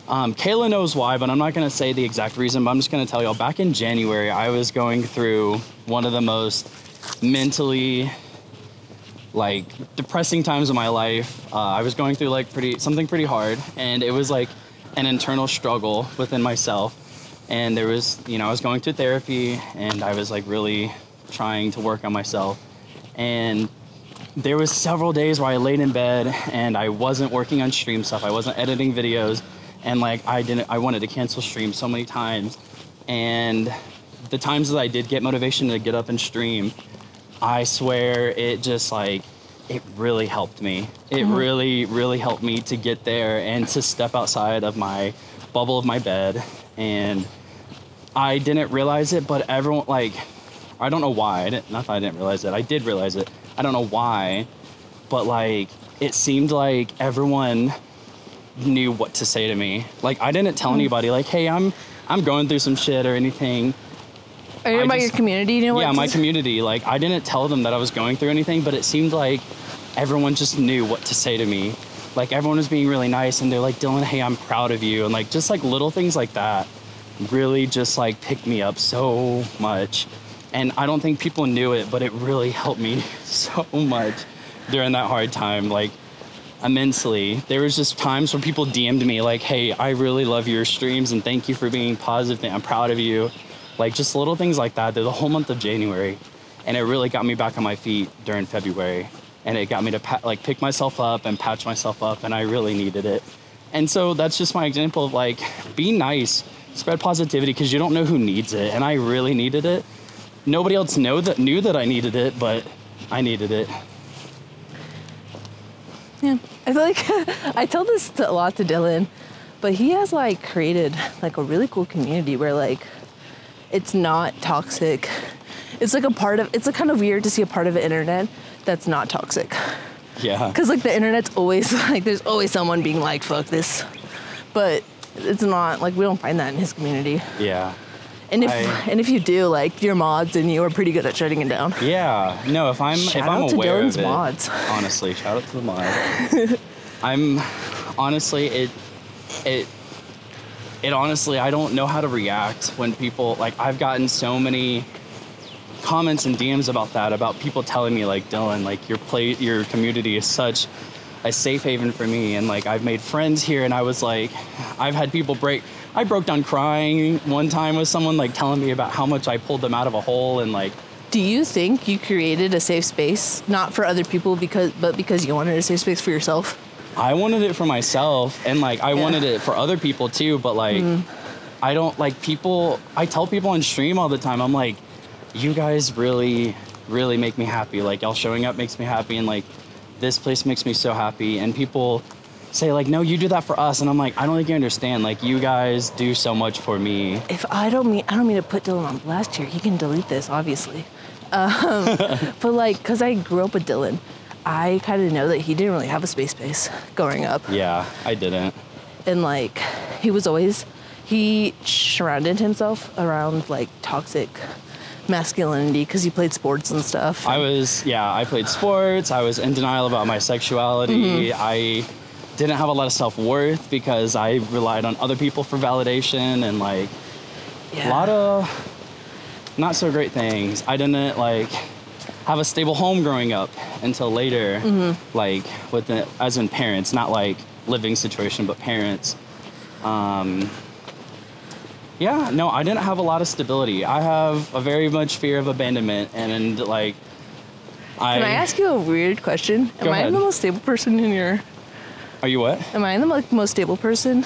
S1: um, Kayla knows why, but I'm not going to say the exact reason, but I'm just going to tell y'all. Back in January, I was going through one of the most mentally like depressing times of my life. Uh, I was going through like pretty something pretty hard, and it was like an internal struggle within myself. And there was, you know, I was going to therapy, and I was like really trying to work on myself. And there was several days where I laid in bed and I wasn't working on stream stuff. I wasn't editing videos, and like I didn't. I wanted to cancel stream so many times, and the times that I did get motivation to get up and stream, I swear it just like it really helped me. It mm-hmm. really, really helped me to get there and to step outside of my bubble of my bed. And I didn't realize it, but everyone like I don't know why. I didn't, not that I didn't realize it. I did realize it. I don't know why, but like it seemed like everyone knew what to say to me. Like I didn't tell hmm. anybody like, "Hey, I'm I'm going through some shit" or anything.
S2: Are you
S1: I
S2: about
S1: just-
S2: your community? You know what?
S1: Yeah, my community. Like, I didn't tell them that I was going through anything, but it seemed like everyone just knew what to say to me. Like, everyone was being really nice, and they're like, Dylan, hey, I'm proud of you. And, like, just like little things like that really just like picked me up so much. And I don't think people knew it, but it really helped me so much during that hard time. Like, immensely. There was just times where people DM'd me like, "Hey, I really love your streams and thank you for being positive. I'm proud of you." Like just little things like that. They're the whole month of January, and it really got me back on my feet during February, and it got me to like pick myself up and patch myself up, and I really needed it. And so that's just my example of like, be nice, spread positivity because you don't know who needs it, and I really needed it. Nobody else know that knew that I needed it, but I needed it.
S2: Yeah, I feel like I tell this to, a lot to Dylan, but he has like created like a really cool community where like it's not toxic. It's like a part of. It's like kind of weird to see a part of the internet that's not toxic.
S1: Yeah.
S2: Because like the internet's always like there's always someone being like fuck this, but it's not like we don't find that in his community.
S1: Yeah.
S2: And if
S1: I-
S2: and if you do, like your mods and you are pretty good at shutting it down.
S1: Yeah, no. If I'm
S2: Shout
S1: if I'm aware
S2: Dylan's
S1: of it,
S2: mods.
S1: honestly, shout out to the mod. I'm honestly it it it honestly I don't know how to react when people like I've gotten so many comments and DMs about that about people telling me like Dylan like your play your community is such a safe haven for me and like I've made friends here and I was like I've had people break I broke down crying one time with someone like telling me about how much I pulled them out of a hole and like
S2: Do you think you created a safe space not for other people because but because you wanted a safe space for yourself?
S1: I wanted it for myself and like I
S2: Yeah.
S1: wanted it for other people too, but like mm-hmm. I don't like people I tell people on stream all the time, I'm like, you guys really, really make me happy. Like y'all showing up makes me happy and like this place makes me so happy. And people say like, no, you do that for us. And I'm like, I don't think you understand. Like you guys do so much for me.
S2: If I don't mean I don't mean to put Dylan on blast here, he can delete this obviously. Um, but like, cause I grew up with Dylan, I kind of know that he didn't really have a space space growing up,
S1: Yeah, I didn't.
S2: and like he was always he surrounded himself around like toxic masculinity because he played sports and stuff.
S1: I was, yeah, I played sports. I was in denial about my sexuality. I didn't have a lot of self worth because I relied on other people for validation and like
S2: yeah.
S1: a lot of not so great things. I didn't like have a stable home growing up until later, like with the, as in parents, not like living situation, but parents. Um, yeah, no, I didn't have a lot of stability. I have a very much fear of abandonment, and, like, I.
S2: Can I ask you a weird question? Am
S1: Go
S2: I the most stable person in your
S1: Are you what?
S2: Am I the most stable person?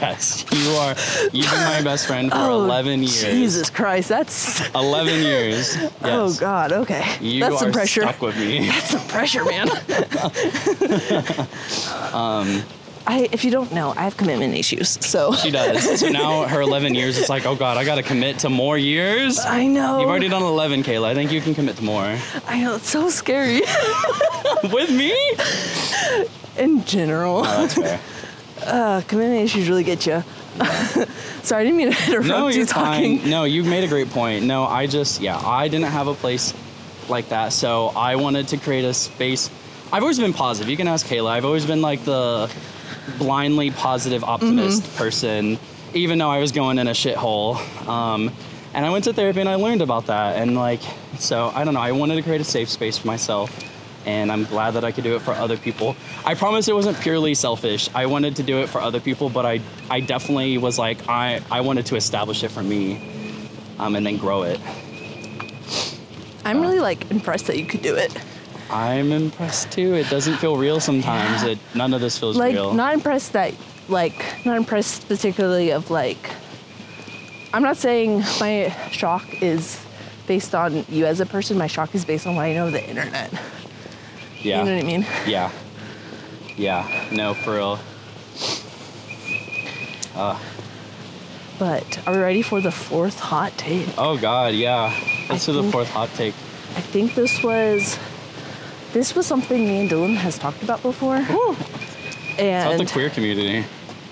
S1: Yes, you are. You've been my best friend for 11 years.
S2: Oh, Jesus Christ, that's
S1: 11 years. Yes.
S2: oh God. Okay,
S1: You
S2: that's
S1: are
S2: some pressure.
S1: stuck with me.
S2: That's some pressure, man. um, I if you don't know, I have commitment issues, so
S1: She does. So now her 11 years, it's like, oh God, I got to commit to more years.
S2: I know.
S1: You've already done 11, Kayla. I think you can commit to more.
S2: I know it's so scary
S1: with me?
S2: In general.
S1: Oh, that's fair.
S2: Uh, commitment issues really get you. Sorry, I didn't mean to interrupt
S1: No,
S2: you
S1: you're
S2: talking.
S1: fine. No, you made a great point. No, I just, yeah, I didn't have a place like that. So I wanted to create a space. I've always been positive. You can ask Kayla. I've always been like the blindly positive optimist
S2: Mm-hmm.
S1: person, even though I was going in a shithole. Um, and I went to therapy and I learned about that. And like, so I don't know. I wanted to create a safe space for myself. And I'm glad that I could do it for other people. I promise it wasn't purely selfish. I wanted to do it for other people, but I, I definitely was like, I, I wanted to establish it for me um, and then grow it.
S2: I'm really like impressed that you could do it.
S1: I'm impressed too. It doesn't feel real sometimes. It, none of this feels real.
S2: Like,
S1: real.
S2: not impressed that, like, not impressed particularly of like. I'm not saying my shock is based on you as a person. My shock is based on what I know of the internet.
S1: Yeah.
S2: You know what I mean?
S1: Yeah. Yeah. No, for real. Uh,
S2: But are we ready for the fourth hot take?
S1: oh God, yeah. Let's do the fourth hot take.
S2: I think this was this was something me and Dylan has talked about before.
S1: It's
S2: And
S1: about the queer community.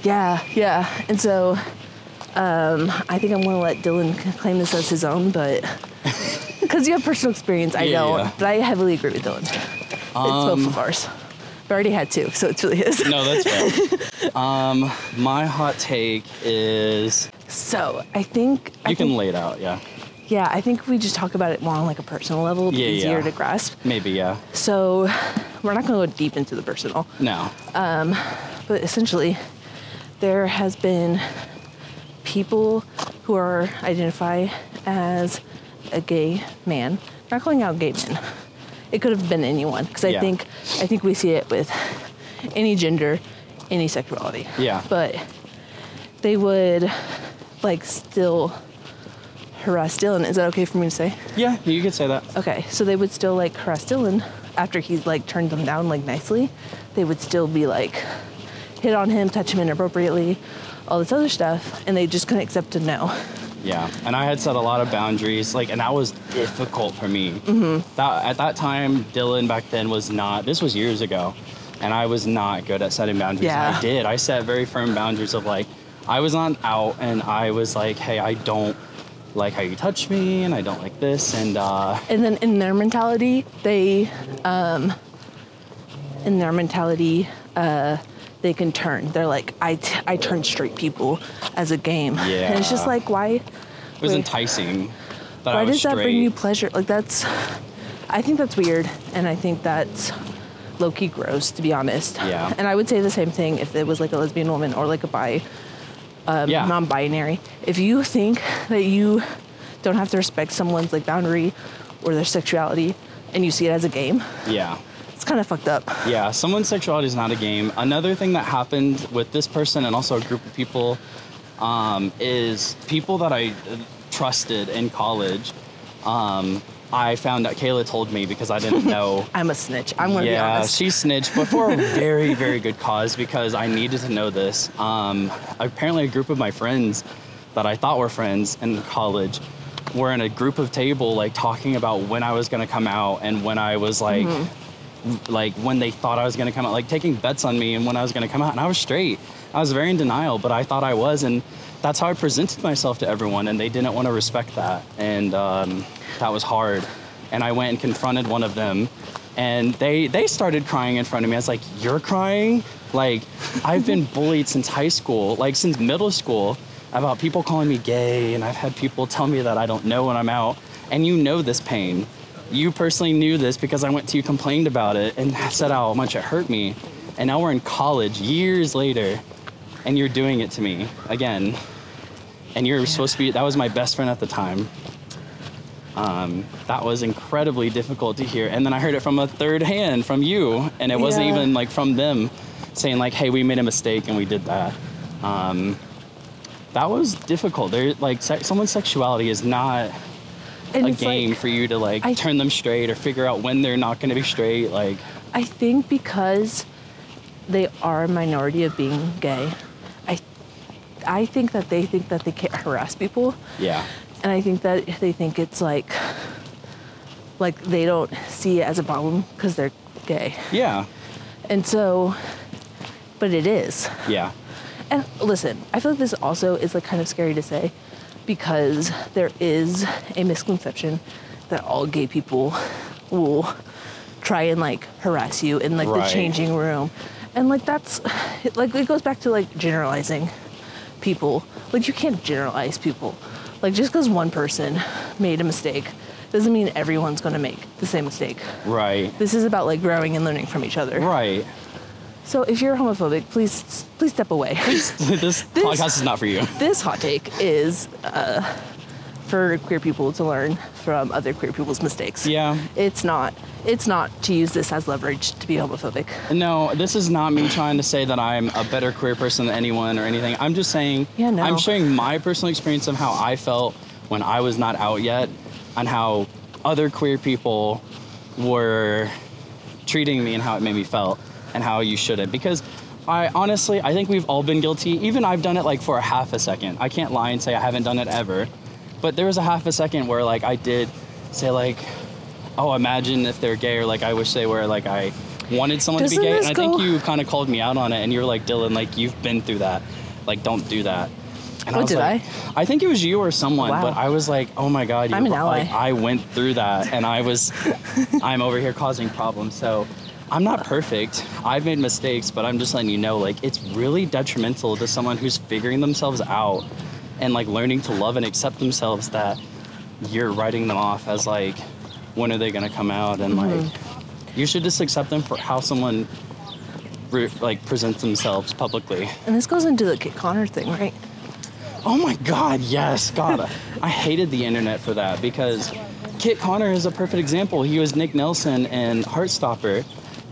S2: yeah, yeah. And so um, I think I'm gonna let Dylan claim this as his own, but because you have personal experience, I
S1: Yeah,
S2: don't.
S1: yeah.
S2: But I heavily agree with Dylan. it's both of ours. We already had two, so it's really his.
S1: No, that's fair. um, my hot take is
S2: So I think I
S1: you can
S2: think-
S1: lay it out. Yeah.
S2: yeah, I think we just talk about it more on like a personal level,
S1: Yeah,
S2: easier
S1: yeah.
S2: to grasp.
S1: Maybe. Yeah.
S2: So we're not gonna go deep into the personal.
S1: No.
S2: Um, but essentially there has been people who are identify as a gay man not calling out gay men it could have been anyone because i
S1: Yeah.
S2: think i think we see it with any gender any sexuality
S1: Yeah.
S2: but they would like still harass dylan is that okay for me to say
S1: Yeah, you could say that.
S2: Okay, so they would still like harass Dylan after he's like turned them down like nicely. They would still be like hit on him, touch him inappropriately, all this other stuff, and they just couldn't accept a no.
S1: Yeah, and I had set a lot of boundaries, like, and that was difficult for me. Mm-hmm. That at that time, Dylan back then was not. This was years ago, and I was not good at setting boundaries. And I did. I set very firm boundaries of like, I was on out, and I was like, hey, I don't like how you touch me, and I don't like this, and uh,
S2: And then in their mentality, they, um, in their mentality, uh, they can turn. They're like, I, t- I turn straight people as a game. And it's just like, why?
S1: it was
S2: Wait.
S1: enticing. That I
S2: why
S1: was
S2: does that bring you pleasure? Like that's, I think that's weird, and I think that's low key gross, to be honest.
S1: Yeah.
S2: And I would say the same thing if it was like a lesbian woman or like a bi, um,
S1: Yeah.
S2: non-binary. If you think that you don't have to respect someone's like boundary or their sexuality, and you see it as a game,
S1: Yeah.
S2: Kind of fucked up.
S1: Yeah, someone's sexuality is not a game. Another thing that happened with this person and also a group of people um, is people that I uh, trusted in college. Um, I found out Kayla told me because I didn't know.
S2: I'm a snitch. I'm gonna be
S1: yeah,
S2: honest.
S1: she snitched, but for a very, very good cause because I needed to know this. Um, apparently, a group of my friends that I thought were friends in college were in a group of table, like talking about when I was gonna come out and when I was like, like when they thought I was gonna come out, like taking bets on me and when I was gonna come out. And I was straight. I was very in denial, but I thought I was, and that's how I presented myself to everyone, and they didn't want to respect that, and um, that was hard. And I went and confronted one of them, and they they started crying in front of me. I was like, "You're crying? Like, I've been bullied since high school, like since middle school, about people calling me gay, and I've had people tell me that I don't know when I'm out, and you know this pain." You personally knew this because I went to you, complained about it, and said how much it hurt me. And now we're in college years later, and you're doing it to me again. And you're supposed to be, that was my best friend at the time. Um, that was incredibly difficult to hear. And then I heard it from a third hand from you, and it wasn't
S2: Yeah.
S1: even like from them. saying like, "Hey, we made a mistake and we did that." Um, that was difficult. There, like, se- someone's sexuality is not
S2: And
S1: a game
S2: like,
S1: for you to like turn them straight or figure out when they're not going to be straight. Like,
S2: I think because they are a minority of being gay, I I think that they think that they can't harass people,
S1: yeah,
S2: and I think that they think it's like like they don't see it as a problem because they're gay,
S1: yeah,
S2: and so, but it is.
S1: yeah,
S2: And listen, I feel like this also is like kind of scary to say because there is a misconception that all gay people will try and like harass you in like
S1: Right.
S2: the changing room. And like that's like it goes back to like generalizing people. Like you can't generalize people. Like just because one person made a mistake doesn't mean everyone's going to make the same mistake.
S1: right,
S2: This is about like growing and learning from each other.
S1: right.
S2: So if you're homophobic, please please step away.
S1: this, podcast is not for you.
S2: this hot take is uh, for queer people to learn from other queer people's mistakes.
S1: Yeah.
S2: It's not. It's not to use this as leverage to be homophobic.
S1: No, this is not me trying to say that I'm a better queer person than anyone or anything. I'm just saying
S2: Yeah, no.
S1: I'm sharing my personal experience of how I felt when I was not out yet and how other queer people were treating me and how it made me felt and how you shouldn't because I honestly I think we've all been guilty. Even I've done it like for a half a second. I can't lie and say I haven't done it ever. But there was a half a second where like I did say like oh imagine if they're gay or like I wish they were like I wanted someone to
S2: Doesn't
S1: be gay and I think you kind of called me out on it and you were like Dylan like you've been through that. Like don't do that. And
S2: Oh,
S1: was
S2: did
S1: like, I think it was you or someone,
S2: Wow.
S1: but I was like, oh my god, you
S2: I'm an
S1: like. I went through that and I was I'm over here causing problems. So I'm not perfect. I've made mistakes, but I'm just letting you know like it's really detrimental to someone who's figuring themselves out and like learning to love and accept themselves that you're writing them off as like when are they going to come out and like
S2: Mm-hmm.
S1: you should just accept them for how someone re- like presents themselves publicly.
S2: And this goes into the Kit Connor thing, right?
S1: Oh my God, yes, God. I hated the internet for that because Kit Connor is a perfect example. He was Nick Nelson in Heartstopper,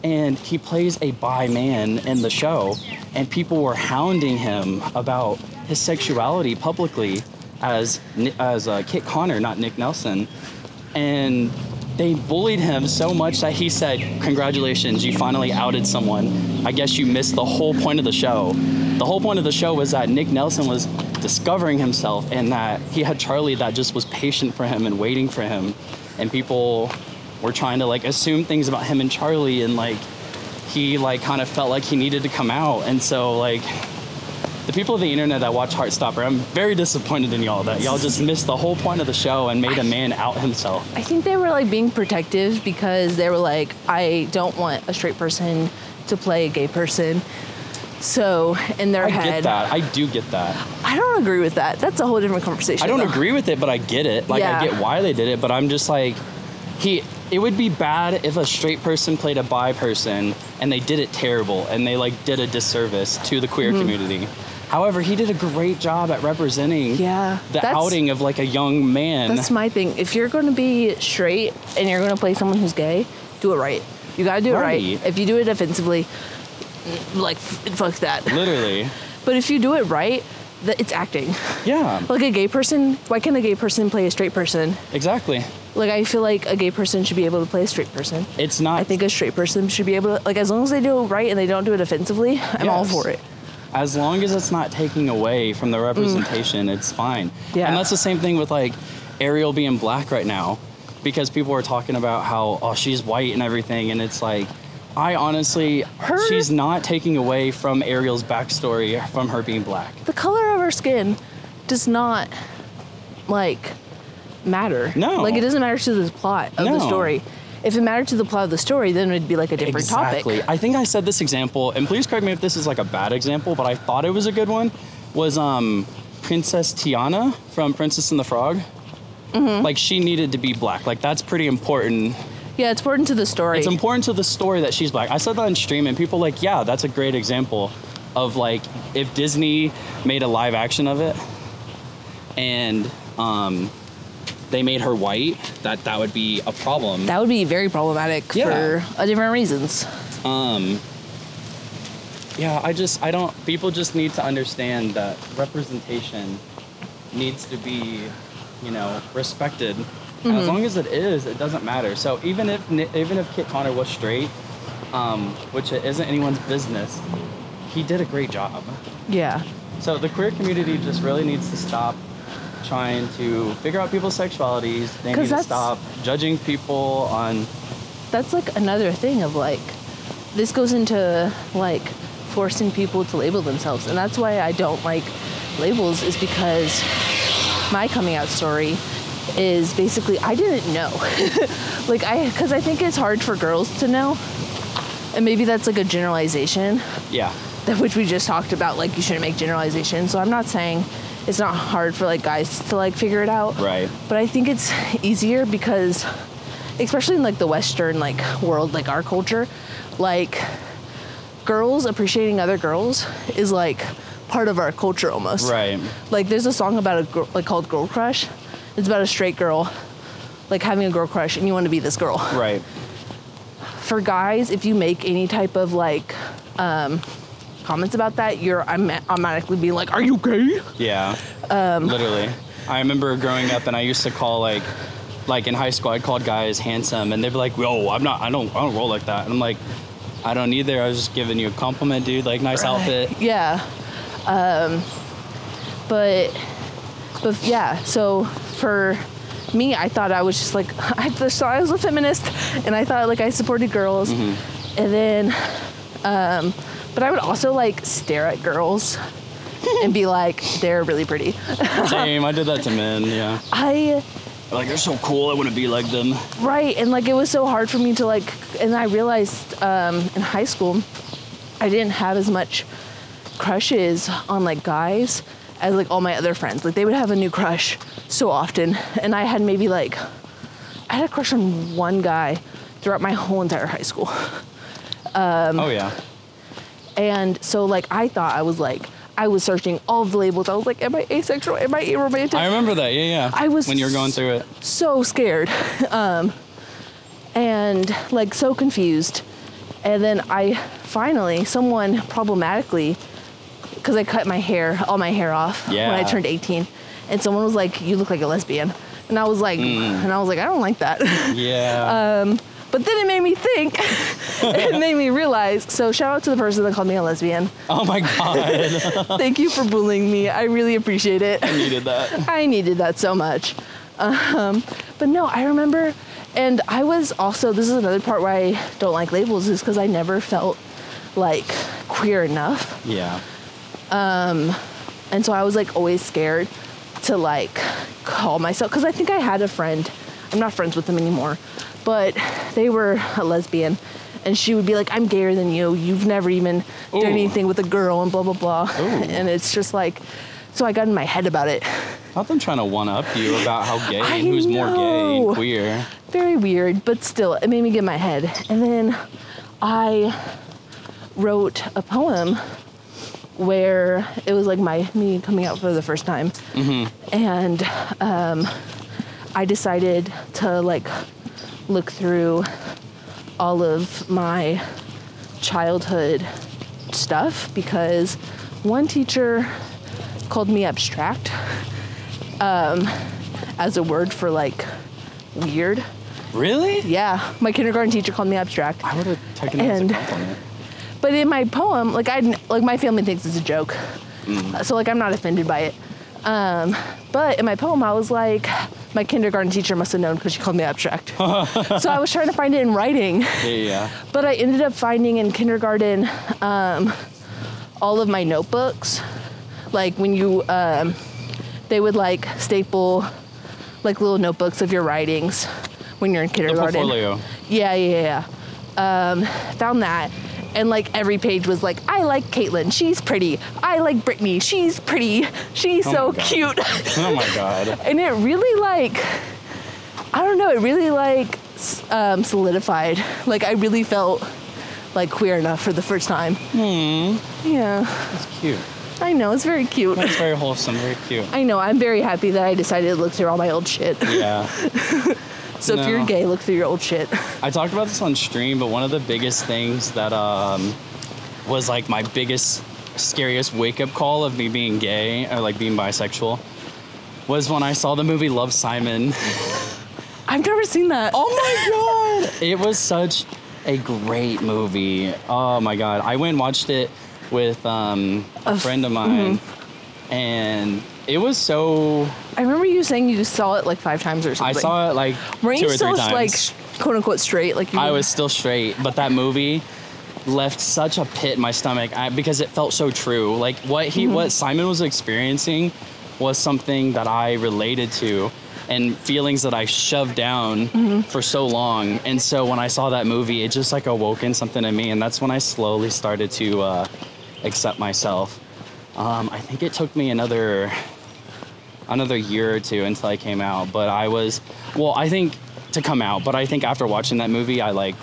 S1: and he plays a bi man in the show, and people were hounding him about his sexuality publicly as as uh, Kit Connor, not Nick Nelson, and they bullied him so much that he said, "Congratulations, you finally outed someone. I guess you missed the whole point of the show. The whole point of the show was that Nick Nelson was discovering himself and that he had Charlie that just was patient for him and waiting for him, and people were trying to like assume things about him and Charlie and like he like kind of felt like he needed to come out, and so like." The people of the internet that watch Heartstopper, I'm very disappointed in y'all that y'all just missed the whole point of the show and made a man out himself.
S2: I think they were like being protective because they were like, I don't want a straight person to play a gay person. So in their
S1: I
S2: head,
S1: get that. I do get that.
S2: I don't agree with that. That's a whole different conversation.
S1: I don't
S2: though.
S1: agree with it, but I get it. Like
S2: Yeah.
S1: I get why they did it, but I'm just like he it would be bad if a straight person played a bi person and they did it terrible and they like did a disservice to the
S2: Mm-hmm.
S1: queer community. However, he did a great job at representing
S2: Yeah,
S1: the outing of like a young man.
S2: That's my thing. If you're going to be straight and you're going to play someone who's gay, do it right. You got to do it right.
S1: Right.
S2: If you do it offensively, like fuck that.
S1: Literally.
S2: But if you do it right, th- it's acting.
S1: Yeah.
S2: Like a gay person, why can't a gay person play a straight person?
S1: Exactly.
S2: Like I feel like a gay person should be able to play a straight person.
S1: It's not
S2: I think a straight person should be able to like as long as they do it right and they don't do it offensively, I'm all for it.
S1: as long as it's not taking away from the representation, it's fine.
S2: Yeah.
S1: And that's the same thing with like Ariel being black right now, because people are talking about how oh she's white and everything, and it's like, I honestly,
S2: Her-
S1: she's not taking away from Ariel's backstory from her being black.
S2: The color of her skin does not like matter.
S1: No.
S2: Like it doesn't matter to the plot of the
S1: No.
S2: story. If it mattered to the plot of the story, then it'd be like a different
S1: exactly.
S2: topic.
S1: I think I said this example, and please correct me if this is like a bad example, but I thought it was a good one. Was um Princess Tiana from Princess and the Frog?
S2: Mm-hmm.
S1: Like she needed to be black. Like that's pretty important
S2: Yeah, it's important to the story.
S1: It's important to the story that she's black. I said that on stream, and people like, yeah, that's a great example of like if Disney made a live action of it, and um, they made her white, that that would be a problem.
S2: that would be very problematic
S1: Yeah.
S2: for uh, different reasons.
S1: Um, yeah, I just I don't. People just need to understand that representation needs to be, you know, respected. And As long as it is, it doesn't matter. So even if even if Kit Connor was straight, um, which it isn't anyone's business, he did a great job.
S2: Yeah.
S1: So the queer community just really needs to stop trying to figure out people's sexualities. They need to stop judging people on
S2: That's like another thing of like, this goes into like forcing people to label themselves. And that's why I don't like labels, is because my coming out story is basically I didn't know. like, I, because I think it's hard for girls to know. And maybe that's like a generalization.
S1: yeah.
S2: that which we just talked about like you shouldn't make generalizations so i'm not saying it's not hard for like guys to like figure it out
S1: Right.
S2: but i think it's easier because especially in like the western like world like our culture like girls appreciating other girls is like part of our culture almost
S1: Right.
S2: like there's a song about a girl like called girl crush it's about a straight girl like having a girl crush and you want to be this girl
S1: Right.
S2: for guys, if you make any type of like um, comments about that, you're I'm automatically being like, "Are you gay?"
S1: Yeah.
S2: Um,
S1: Literally. I remember growing up and I used to call like like in high school I called guys handsome and they'd be like, "Yo, I'm not I don't I don't roll like that." And I'm like, "I don't either. I was just giving you a compliment, dude. Like nice outfit."
S2: Yeah, um, but but yeah. So for me, I thought I was just like I thought I was a feminist, and I thought like I supported girls,
S1: Mm-hmm.
S2: and then, um, but I would also like stare at girls. and be like, they're really pretty.
S1: Same. I did that to men, yeah.
S2: I
S1: Like they're so cool. I want to be like them.
S2: Right, and like it was so hard for me to like, and I realized um, in high school, I didn't have as much crushes on like guys as like all my other friends. Like they would have a new crush so often, and I had maybe like, I had a crush on one guy throughout my whole entire high school, Um,
S1: oh yeah.
S2: and so like I thought I was like, I was searching all of the labels. I was like, am I asexual? Am I aromantic?
S1: I remember that. Yeah, yeah.
S2: I was
S1: when you were going through it.
S2: so scared um, and like so confused and then i finally someone problematically because i cut my hair all my hair off when i turned 18 and someone was like you look like a lesbian and i was like and i was like i don't like that
S1: Yeah.
S2: um, but then it made me think it made me realize so shout out to the person that called me a lesbian
S1: oh my god.
S2: thank you for bullying me i really appreciate it
S1: I needed that.
S2: I needed that so much. Um, but no, I remember, and I was also, this is another part where I don't like labels, is because I never felt like queer enough.
S1: Yeah.
S2: Um, and so I was like always scared to like call myself, because I think I had a friend, I'm not friends with them anymore, but they were a lesbian. And she would be like, I'm gayer than you. You've never even
S1: Ooh.
S2: done anything with a girl, and blah, blah, blah.
S1: Ooh.
S2: And it's just like, so I got in my head about it.
S1: Not them trying to one up you about how gay and who's more gay and queer.
S2: very weird, but still, it made me get in my head. And then I wrote a poem where it was like my me coming out for the first time, and um, I decided to like look through all of my childhood stuff because one teacher called me abstract um, as a word for like weird.
S1: Really?
S2: Yeah, my kindergarten teacher called me abstract.
S1: I would have taken it as a compliment.
S2: But in my poem, like I like my family thinks it's a joke, so like I'm not offended by it. Um, but in my poem, I was like, my kindergarten teacher must have known because she called me abstract. so I was trying to find it in writing,
S1: Yeah, yeah.
S2: but I ended up finding in kindergarten um, all of my notebooks. Like when you, um, they would like staple like little notebooks of your writings when you're in
S1: The
S2: kindergarten.
S1: portfolio.
S2: Yeah, yeah, yeah. Um, found that. And like every page was like, I like Caitlin, she's pretty. I like Brittany, she's pretty. She's
S1: Oh
S2: so cute.
S1: Oh my god.
S2: and it really like, I don't know, it really like um, solidified. Like I really felt like queer enough for the first time.
S1: Hmm.
S2: Yeah,
S1: That's cute.
S2: I know, it's very cute.
S1: It's very wholesome. Very cute.
S2: I know, I'm very happy that I decided to look through all my old shit.
S1: Yeah.
S2: So if you're gay, look through your old shit.
S1: I talked about this on stream, but one of the biggest things that um, was like my biggest, scariest wake up call of me being gay or like being bisexual was when I saw the movie Love Simon.
S2: I've never seen that.
S1: Oh my god! It was such a great movie. Oh my god! I went and watched it with um, a
S2: Of-
S1: friend of mine, and it was so.
S2: I remember you saying you saw it like five times or something.
S1: I saw it like
S2: Weren't
S1: two
S2: you
S1: or
S2: still
S1: three times.
S2: like quote unquote straight? Like you
S1: I was still straight, but that movie left such a pit in my stomach I, because it felt so true. Like what he, what Simon was experiencing, was something that I related to, and feelings that I shoved down for so long. And so when I saw that movie, it just like awoken something in me, and that's when I slowly started to uh, accept myself. Um, I think it took me another another year or two until I came out. But I was, well, I think to come out, but I think after watching that movie, I like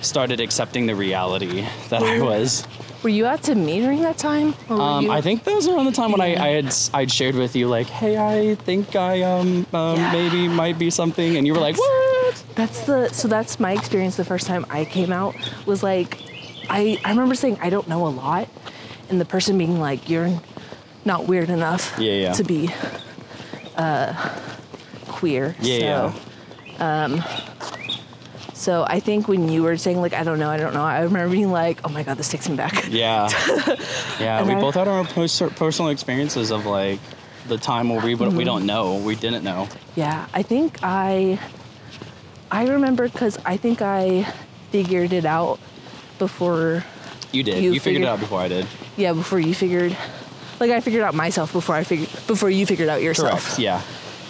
S1: started accepting the reality that I was.
S2: Were you out to me during that time?
S1: Um,
S2: you-
S1: I think that was around the time when I. I had I'd shared with you like, hey, I think I um, um
S2: Yeah.
S1: maybe might be something, and you were like, what?
S2: That's the so that's my experience the first time I came out was like I I remember saying I don't know a lot and the person being like you're not weird enough
S1: Yeah, yeah.
S2: to be uh queer.
S1: Yeah,
S2: so, um so I think when you were saying like I don't know, I don't know, I remember being like, oh my god, this takes me back.
S1: Yeah, yeah.
S2: And
S1: we
S2: I-
S1: both had our own pers- personal experiences of like the time where we
S2: Mm-hmm.
S1: we don't know, we didn't know.
S2: Yeah, I think I I remember because I think I figured it out before
S1: You did.
S2: You
S1: You, figured
S2: figured-
S1: it out before I did.
S2: yeah before you figured like I figured out myself before I figured before you figured out yourself.
S1: Correct. Yeah.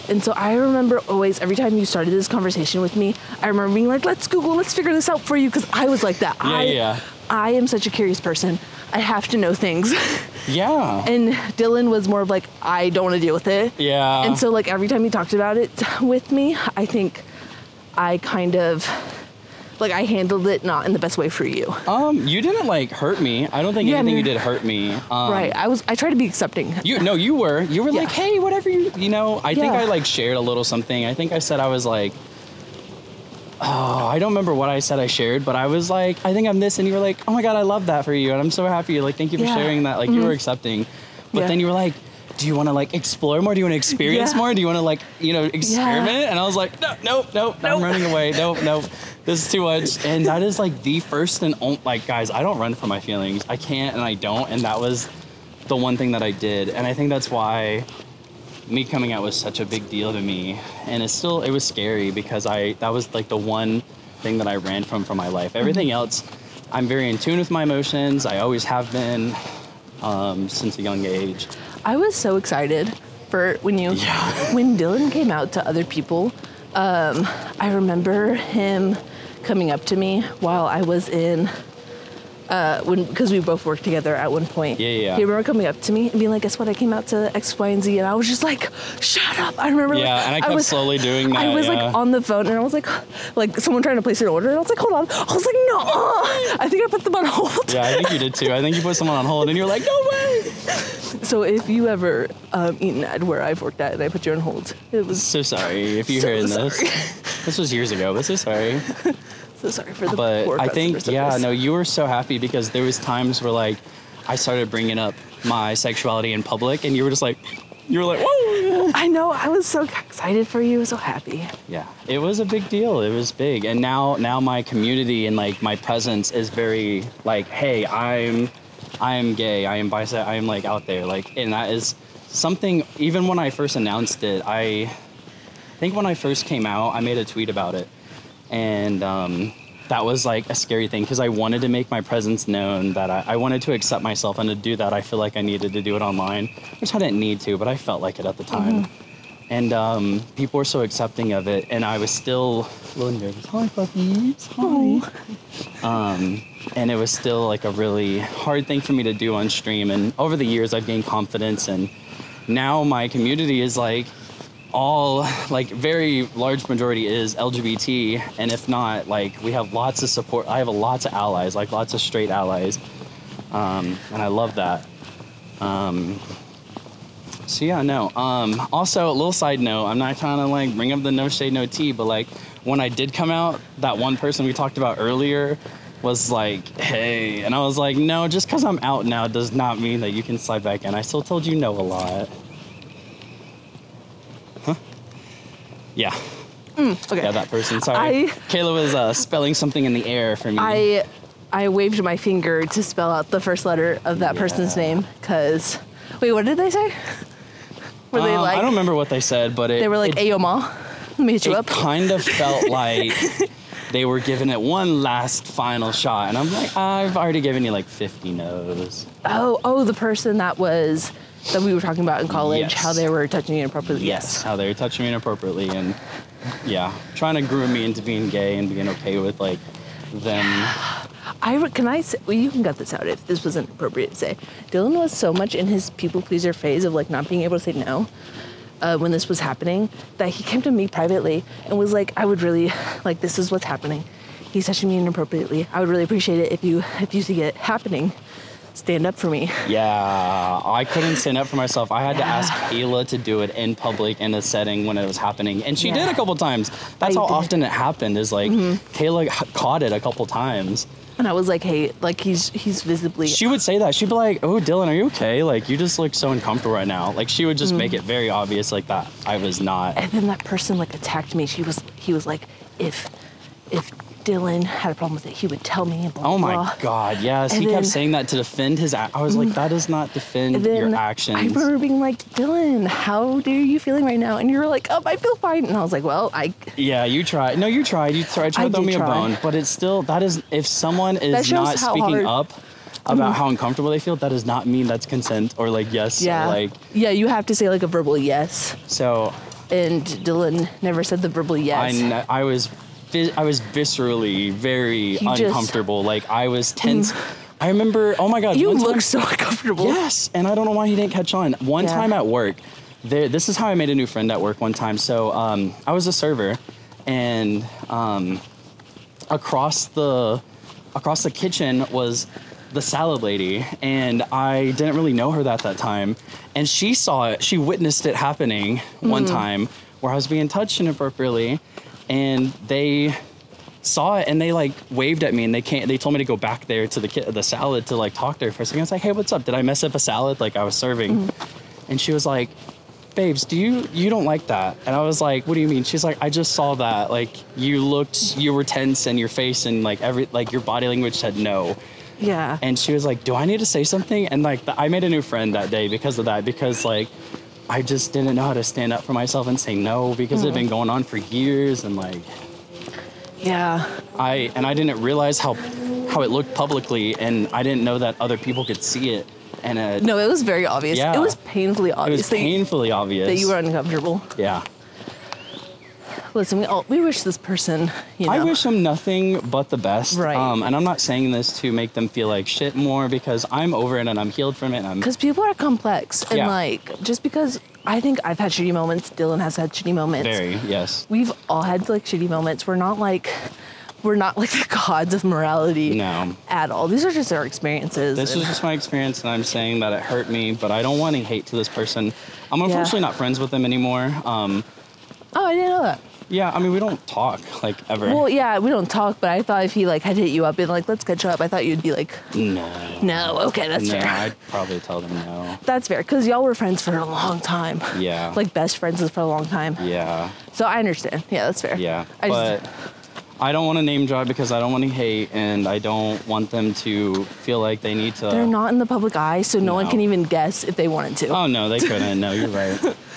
S2: And so I remember always every time you started this conversation with me, I remember being like, "Let's Google, let's figure this out for you," because I was like that.
S1: Yeah,
S2: I,
S1: yeah.
S2: I am such a curious person. I have to know things.
S1: Yeah.
S2: and Dylan was more of like, I don't want to deal with it.
S1: yeah.
S2: And so like every time he talked about it with me, I think I kind of like I handled it not in the best way for you.
S1: Um, you didn't like hurt me. I don't think
S2: Yeah,
S1: anything you did hurt me. Um,
S2: right. I was I tried to be accepting.
S1: You no, you were. You were
S2: Yeah.
S1: like, hey, whatever you you know. I think I like shared a little something. I think I said I was like, oh, I don't remember what I said I shared, but I was like, I think I'm this, and you were like, oh my god, I love that for you, and I'm so happy. Like, thank you for
S2: Yeah.
S1: sharing that. Like, you were accepting, but
S2: Yeah.
S1: then you were like. Do you want to like explore more? Do you want to experience
S2: Yeah.
S1: more? Do you want to like you know experiment? And I was like, no, no, no, I'm running away. No, no, this is too much. And that is like the first and only like guys. I don't run from my feelings. I can't, and I don't. And that was the one thing that I did. And I think that's why me coming out was such a big deal to me. And it's still it was scary because I that was like the one thing that I ran from for my life. Everything else, I'm very in tune with my emotions. I always have been um, since a young age.
S2: I was so excited for when you
S1: Yeah.
S2: when Dylan came out to other people. Um, I remember him coming up to me while I was in uh, when because we both worked together at one point.
S1: Yeah, yeah.
S2: He remember coming up to me and being like, "Guess what? I came out to X, Y, and Z," and I was just like, "Shut up!" I remember.
S1: Yeah,
S2: like,
S1: and I kept
S2: was,
S1: slowly doing that.
S2: I was
S1: yeah.
S2: like on the phone and I was like, like someone trying to place an order, and I was like, "Hold on!" I was like, "No!" I think I put them on hold.
S1: Yeah, I think you did too. I think you put someone on hold and you were like, no way.
S2: So if you ever um, eaten at where I've worked at and I put you on hold, it was
S1: So sorry if you're
S2: So
S1: hearing
S2: sorry.
S1: this. This was years ago, but so sorry.
S2: So sorry for the
S1: But
S2: poor
S1: I think, yeah, no, you were so happy because there was times where like I started bringing up my sexuality in public, and you were just like, you were like, whoa.
S2: I know. I was so excited for you. So happy.
S1: Yeah, it was a big deal. It was big, and now now my community and like my presence is very like, hey, I'm I am gay. I am bisexual. I am like out there. Like, and that is something. Even when I first announced it, I, I think when I first came out, I made a tweet about it, and um, that was like a scary thing because I wanted to make my presence known. That I, I wanted to accept myself, and to do that, I feel like I needed to do it online, which I didn't need to, but I felt like it at the time. And um, people were so accepting of it, and I was still a little nervous. Hi, puppies. Hi um, and it was still like a really hard thing for me to do on stream. And over the years, I've gained confidence, and now my community is like all like very large majority is LGBT, and if not, like we have lots of support. I have lots of allies, like lots of straight allies, um, and I love that. Um, so yeah, no. Um, also, a little side note. I'm not trying to like bring up the no shade, no tea, but like when I did come out, that one person we talked about earlier, was like, "Hey," and I was like, "No, just because I'm out now does not mean that you can slide back in. I still told you no a lot." Yeah,
S2: Okay.
S1: yeah, that person. Sorry,
S2: I-
S1: Kayla was uh, spelling something in the air for me.
S2: I I waved my finger to spell out the first letter of that person's name because wait, what did they say? Were they
S1: Um,
S2: like
S1: I don't remember what they said, but it,
S2: they were like,
S1: it,
S2: "Hey, yo, ma, let me hit you
S1: it
S2: up."
S1: kind of felt like they were giving it one last final shot, and I'm like, I've already given you like 50 no's.
S2: Oh, oh, the person that was that we were talking about in college,
S1: Yes.
S2: how they were touching you inappropriately.
S1: Yes, how they were touching me inappropriately, and yeah, trying to groom me into being gay and being okay with like them.
S2: I can I say, well, you can cut this out if this wasn't appropriate to say. Dylan was so much in his people pleaser phase of like not being able to say no uh, when this was happening that he came to me privately and was like, I would really like this is what's happening. He's touching me inappropriately. I would really appreciate it if you if you see it happening, stand up for me.
S1: Yeah, I couldn't stand up for myself. I had to ask Kayla to do it in public in a setting when it was happening, and she
S2: Yeah.
S1: did a couple times. That's
S2: I
S1: how
S2: did.
S1: often it happened. Is like mm-hmm. Kayla caught it a couple times.
S2: And I was like, hey, like he's he's visibly
S1: She would say that. She'd be like, "Oh, Dylan, are you okay? Like, you just look so uncomfortable right now." Like, she would just make mm. it very obvious, like that I was not.
S2: and then that person like attacked me. She was he was like, if if Dylan had a problem with it, he would tell me blah
S1: Oh my
S2: blah.
S1: God! Yes,
S2: And
S1: he kept saying that to defend his. Act. I was like, that does not defend
S2: then
S1: your
S2: I
S1: actions.
S2: remember being like, Dylan, how are you feeling right now? And you were like, oh, I feel fine. And I was like, well, I.
S1: Yeah, you tried. No, you tried. You tried tried to
S2: I
S1: throw me a bone, but it's still that is if someone is not speaking
S2: hard-
S1: up about mm-hmm. how uncomfortable they feel, that does not mean that's consent or like yes
S2: Yeah.
S1: or like
S2: yeah, you have to say like a verbal yes.
S1: so.
S2: And Dylan never said the verbal yes.
S1: I kn- I was vi- I was viscerally very
S2: just-
S1: uncomfortable. like I was tense. I remember. Oh my god!
S2: you look
S1: time-
S2: so uncomfortable.
S1: Yes, and I don't know why he didn't catch on. One
S2: Yeah.
S1: time at work, there, this is how I made a new friend at work one time. So um, I was a server, and um, across the across the kitchen was the salad lady, and I didn't really know her that that time, and she saw it. She witnessed it happening one time where I was being touched inappropriately, and they saw it and they like waved at me and they can't they told me to go back there to the ki- the salad to like talk to her for a second. I was like, hey, what's up? Did I mess up a salad like I was serving? Mm-hmm. And she was like, babes, do you you don't like that? And I was like, what do you mean? She's like, I just saw that. Like you looked you were tense and your face and like every like your body language said no.
S2: Yeah.
S1: And she was like, do I need to say something? And like th- I made a new friend that day because of that because like I just didn't know how to stand up for myself and say no because it had been going on for years and like
S2: yeah.
S1: I and I didn't realize how how it looked publicly, and I didn't know that other people could see it. And uh,
S2: No, it was very obvious.
S1: Yeah.
S2: It was painfully obvious. it was
S1: painfully obvious
S2: that you were uncomfortable.
S1: Yeah,
S2: Listen, we all, we wish this person, you know.
S1: I wish them nothing but the best.
S2: Right.
S1: Um, and I'm not saying this to make them feel like shit more because I'm over it and I'm healed from it.
S2: Because people are complex. And
S1: Yeah.
S2: like, just because I think I've had shitty moments, Dylan has had shitty moments.
S1: very yes.
S2: We've all had like shitty moments. We're not like, we're not like the gods of morality
S1: No.
S2: at all. These are just our experiences.
S1: This is just my experience, and I'm saying that it hurt me, but I don't want any hate to this person. I'm unfortunately not friends with them anymore. Um,
S2: oh, I didn't know that.
S1: Yeah, I mean, we don't talk like ever.
S2: Well, yeah, we don't talk, but I thought if he like had hit you up and like, let's catch up, I thought you'd be like,
S1: no.
S2: no, okay, that's
S1: no,
S2: fair.
S1: I'd probably tell them no.
S2: That's fair, because y'all were friends for a long time.
S1: Yeah.
S2: Like best friends for a long time.
S1: Yeah.
S2: So I understand. Yeah, that's fair.
S1: Yeah,
S2: I
S1: but
S2: just,
S1: I don't want to name drop because I don't want to hate, and I don't want them to feel like they need to.
S2: they're not in the public eye, so no, one can even guess if they wanted to.
S1: Oh no, they couldn't. No, you're right.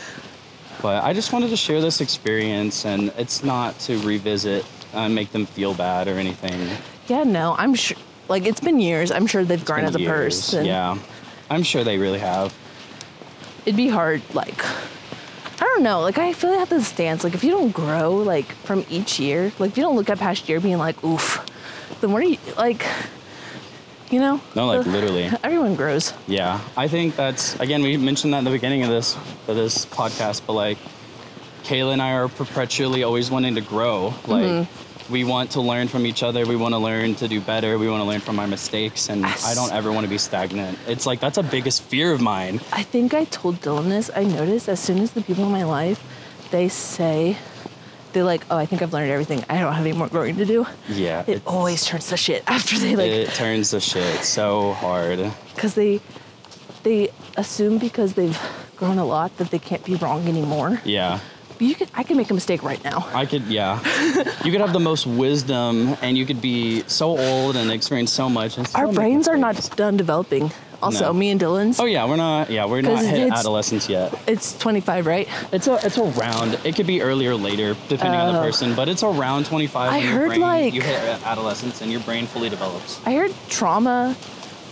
S1: But I just wanted to share this experience, and it's not to revisit uh, and make them feel bad or anything.
S2: yeah, no, I'm sure. Like it's been years. I'm sure they've grown as a
S1: years.
S2: person.
S1: Yeah, I'm sure they really have.
S2: it'd be hard like i don't know like i feel like I have this stance like if you don't grow like from each year like if you don't look at past year being like oof then what are you like you know
S1: No, like literally.
S2: everyone grows
S1: Yeah, I think that's again we mentioned that in the beginning of this of this podcast, but like Kayla and I are perpetually always wanting to grow. Like
S2: Mm-hmm.
S1: we want to learn from each other. We want to learn to do better. We want to learn from our mistakes, and
S2: Yes.
S1: I don't ever want to be stagnant. It's like that's a biggest fear of mine.
S2: i think i told dylan this i noticed as soon as the people in my life they say they're like, oh, I think I've learned everything. I don't have any more growing to do.
S1: Yeah.
S2: It always turns to shit after they like
S1: it turns to shit so hard.
S2: because they they assume because they've grown a lot that they can't be wrong anymore.
S1: Yeah.
S2: But you can I can make a mistake right now.
S1: I could, yeah. you could have the most wisdom and you could be so old and experience so much. and
S2: Our brains are not done developing. Also,
S1: No.
S2: me and Dylan's.
S1: Oh yeah, we're not. Yeah, we're not hit adolescence yet.
S2: It's 25, right?
S1: It's a it's around. It could be earlier or later, depending on the
S2: Oh.
S1: person. But it's around 25.
S2: I heard,
S1: brain,
S2: like-
S1: you hit adolescence and your brain fully develops.
S2: I heard trauma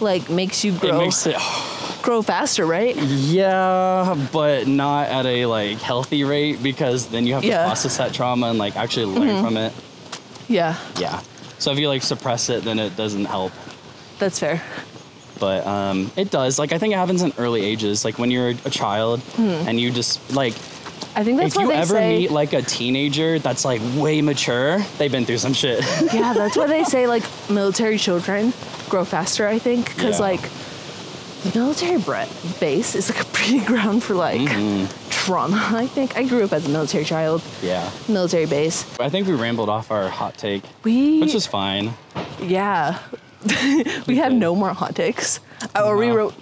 S2: like makes you grow.
S1: It makes it.
S2: grow faster, right?
S1: Yeah, but not at a like healthy rate because then you have to
S2: Yeah. Mm-hmm.
S1: process that trauma and like actually learn from it.
S2: Yeah,
S1: Yeah. So if you like suppress it, then it doesn't help.
S2: that's fair.
S1: But um, it does. Like I think it happens in early ages, like when you're a child and you just like
S2: I think that's
S1: if
S2: why
S1: you ever
S2: say
S1: meet like a teenager that's like way mature, they've been through some shit.
S2: Yeah, that's why they say like military children grow faster, I think, cuz
S1: Yeah.
S2: like the military base is like a breeding ground for like
S1: Mm-hmm.
S2: trauma. I think I grew up as a military child,
S1: yeah.
S2: military base.
S1: I think we rambled off our hot take,
S2: We
S1: which is fine.
S2: yeah. we have no more hot takes. Uh, or we
S1: No.
S2: wrote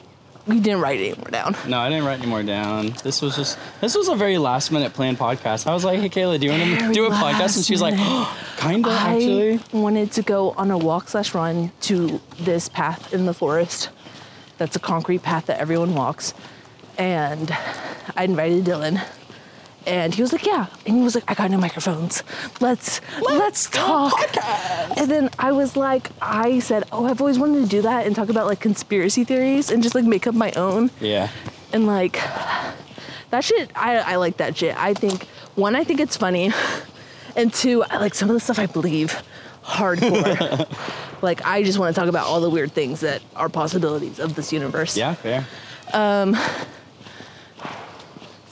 S2: we didn't write it anymore down.
S1: No, I didn't write any more down. This was just this was a very last minute planned podcast. I was like, hey Kayla, do you want to
S2: Very
S1: do a podcast? And
S2: last
S1: she's like,
S2: minute.
S1: kinda actually.
S2: I wanted to go on a walk slash run to this path in the forest. That's a concrete path that everyone walks. And I invited Dylan. And he was like, Yeah. And he was like, I got new microphones. Let's let's, talk. And then I was like, I said, Oh, I've always wanted to do that and talk about like conspiracy theories and just like make up my own
S1: Yeah.
S2: and like that shit I, I like that shit i think one i think it's funny and two i like some of the stuff i believe hardcore like i just want to talk about all the weird things that are possibilities of this universe
S1: Yeah, fair. Um, that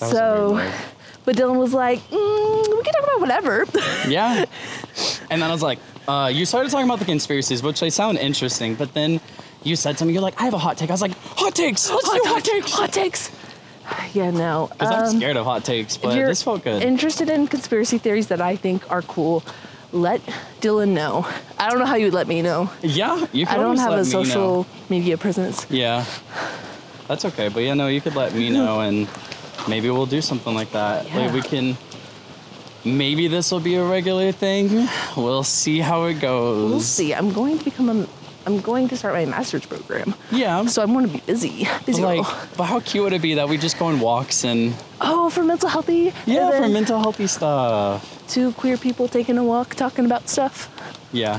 S1: was a
S2: so
S1: weird word.
S2: But dylan was like mm, we can talk about whatever
S1: Yeah. And then I was like, uh, you started talking about the conspiracies, which they sound interesting, but then you said something, you're like, I have a hot take. I was like, hot takes! Let's do hot takes!
S2: hot takes yeah no
S1: Because I'm
S2: um,
S1: scared of hot takes,
S2: if
S1: but
S2: you're
S1: this felt good.
S2: interested in conspiracy theories that i think are cool let dylan know i don't know how you would let me know
S1: yeah, you can
S2: I don't have a
S1: know.
S2: social media presence.
S1: Yeah. That's okay. But yeah, no, you could let me know and maybe we'll do something like that. Like we can maybe this will be a regular thing. We'll see how it goes.
S2: We'll see. I'm going to become a. I'm going to start my master's program,
S1: Yeah.
S2: so I'm going to be busy. Busy
S1: like, but how cute would it be that we just go on walks and
S2: Oh, for mental healthy.
S1: yeah, for mental healthy stuff.
S2: Two queer people taking a walk, talking about stuff.
S1: Yeah.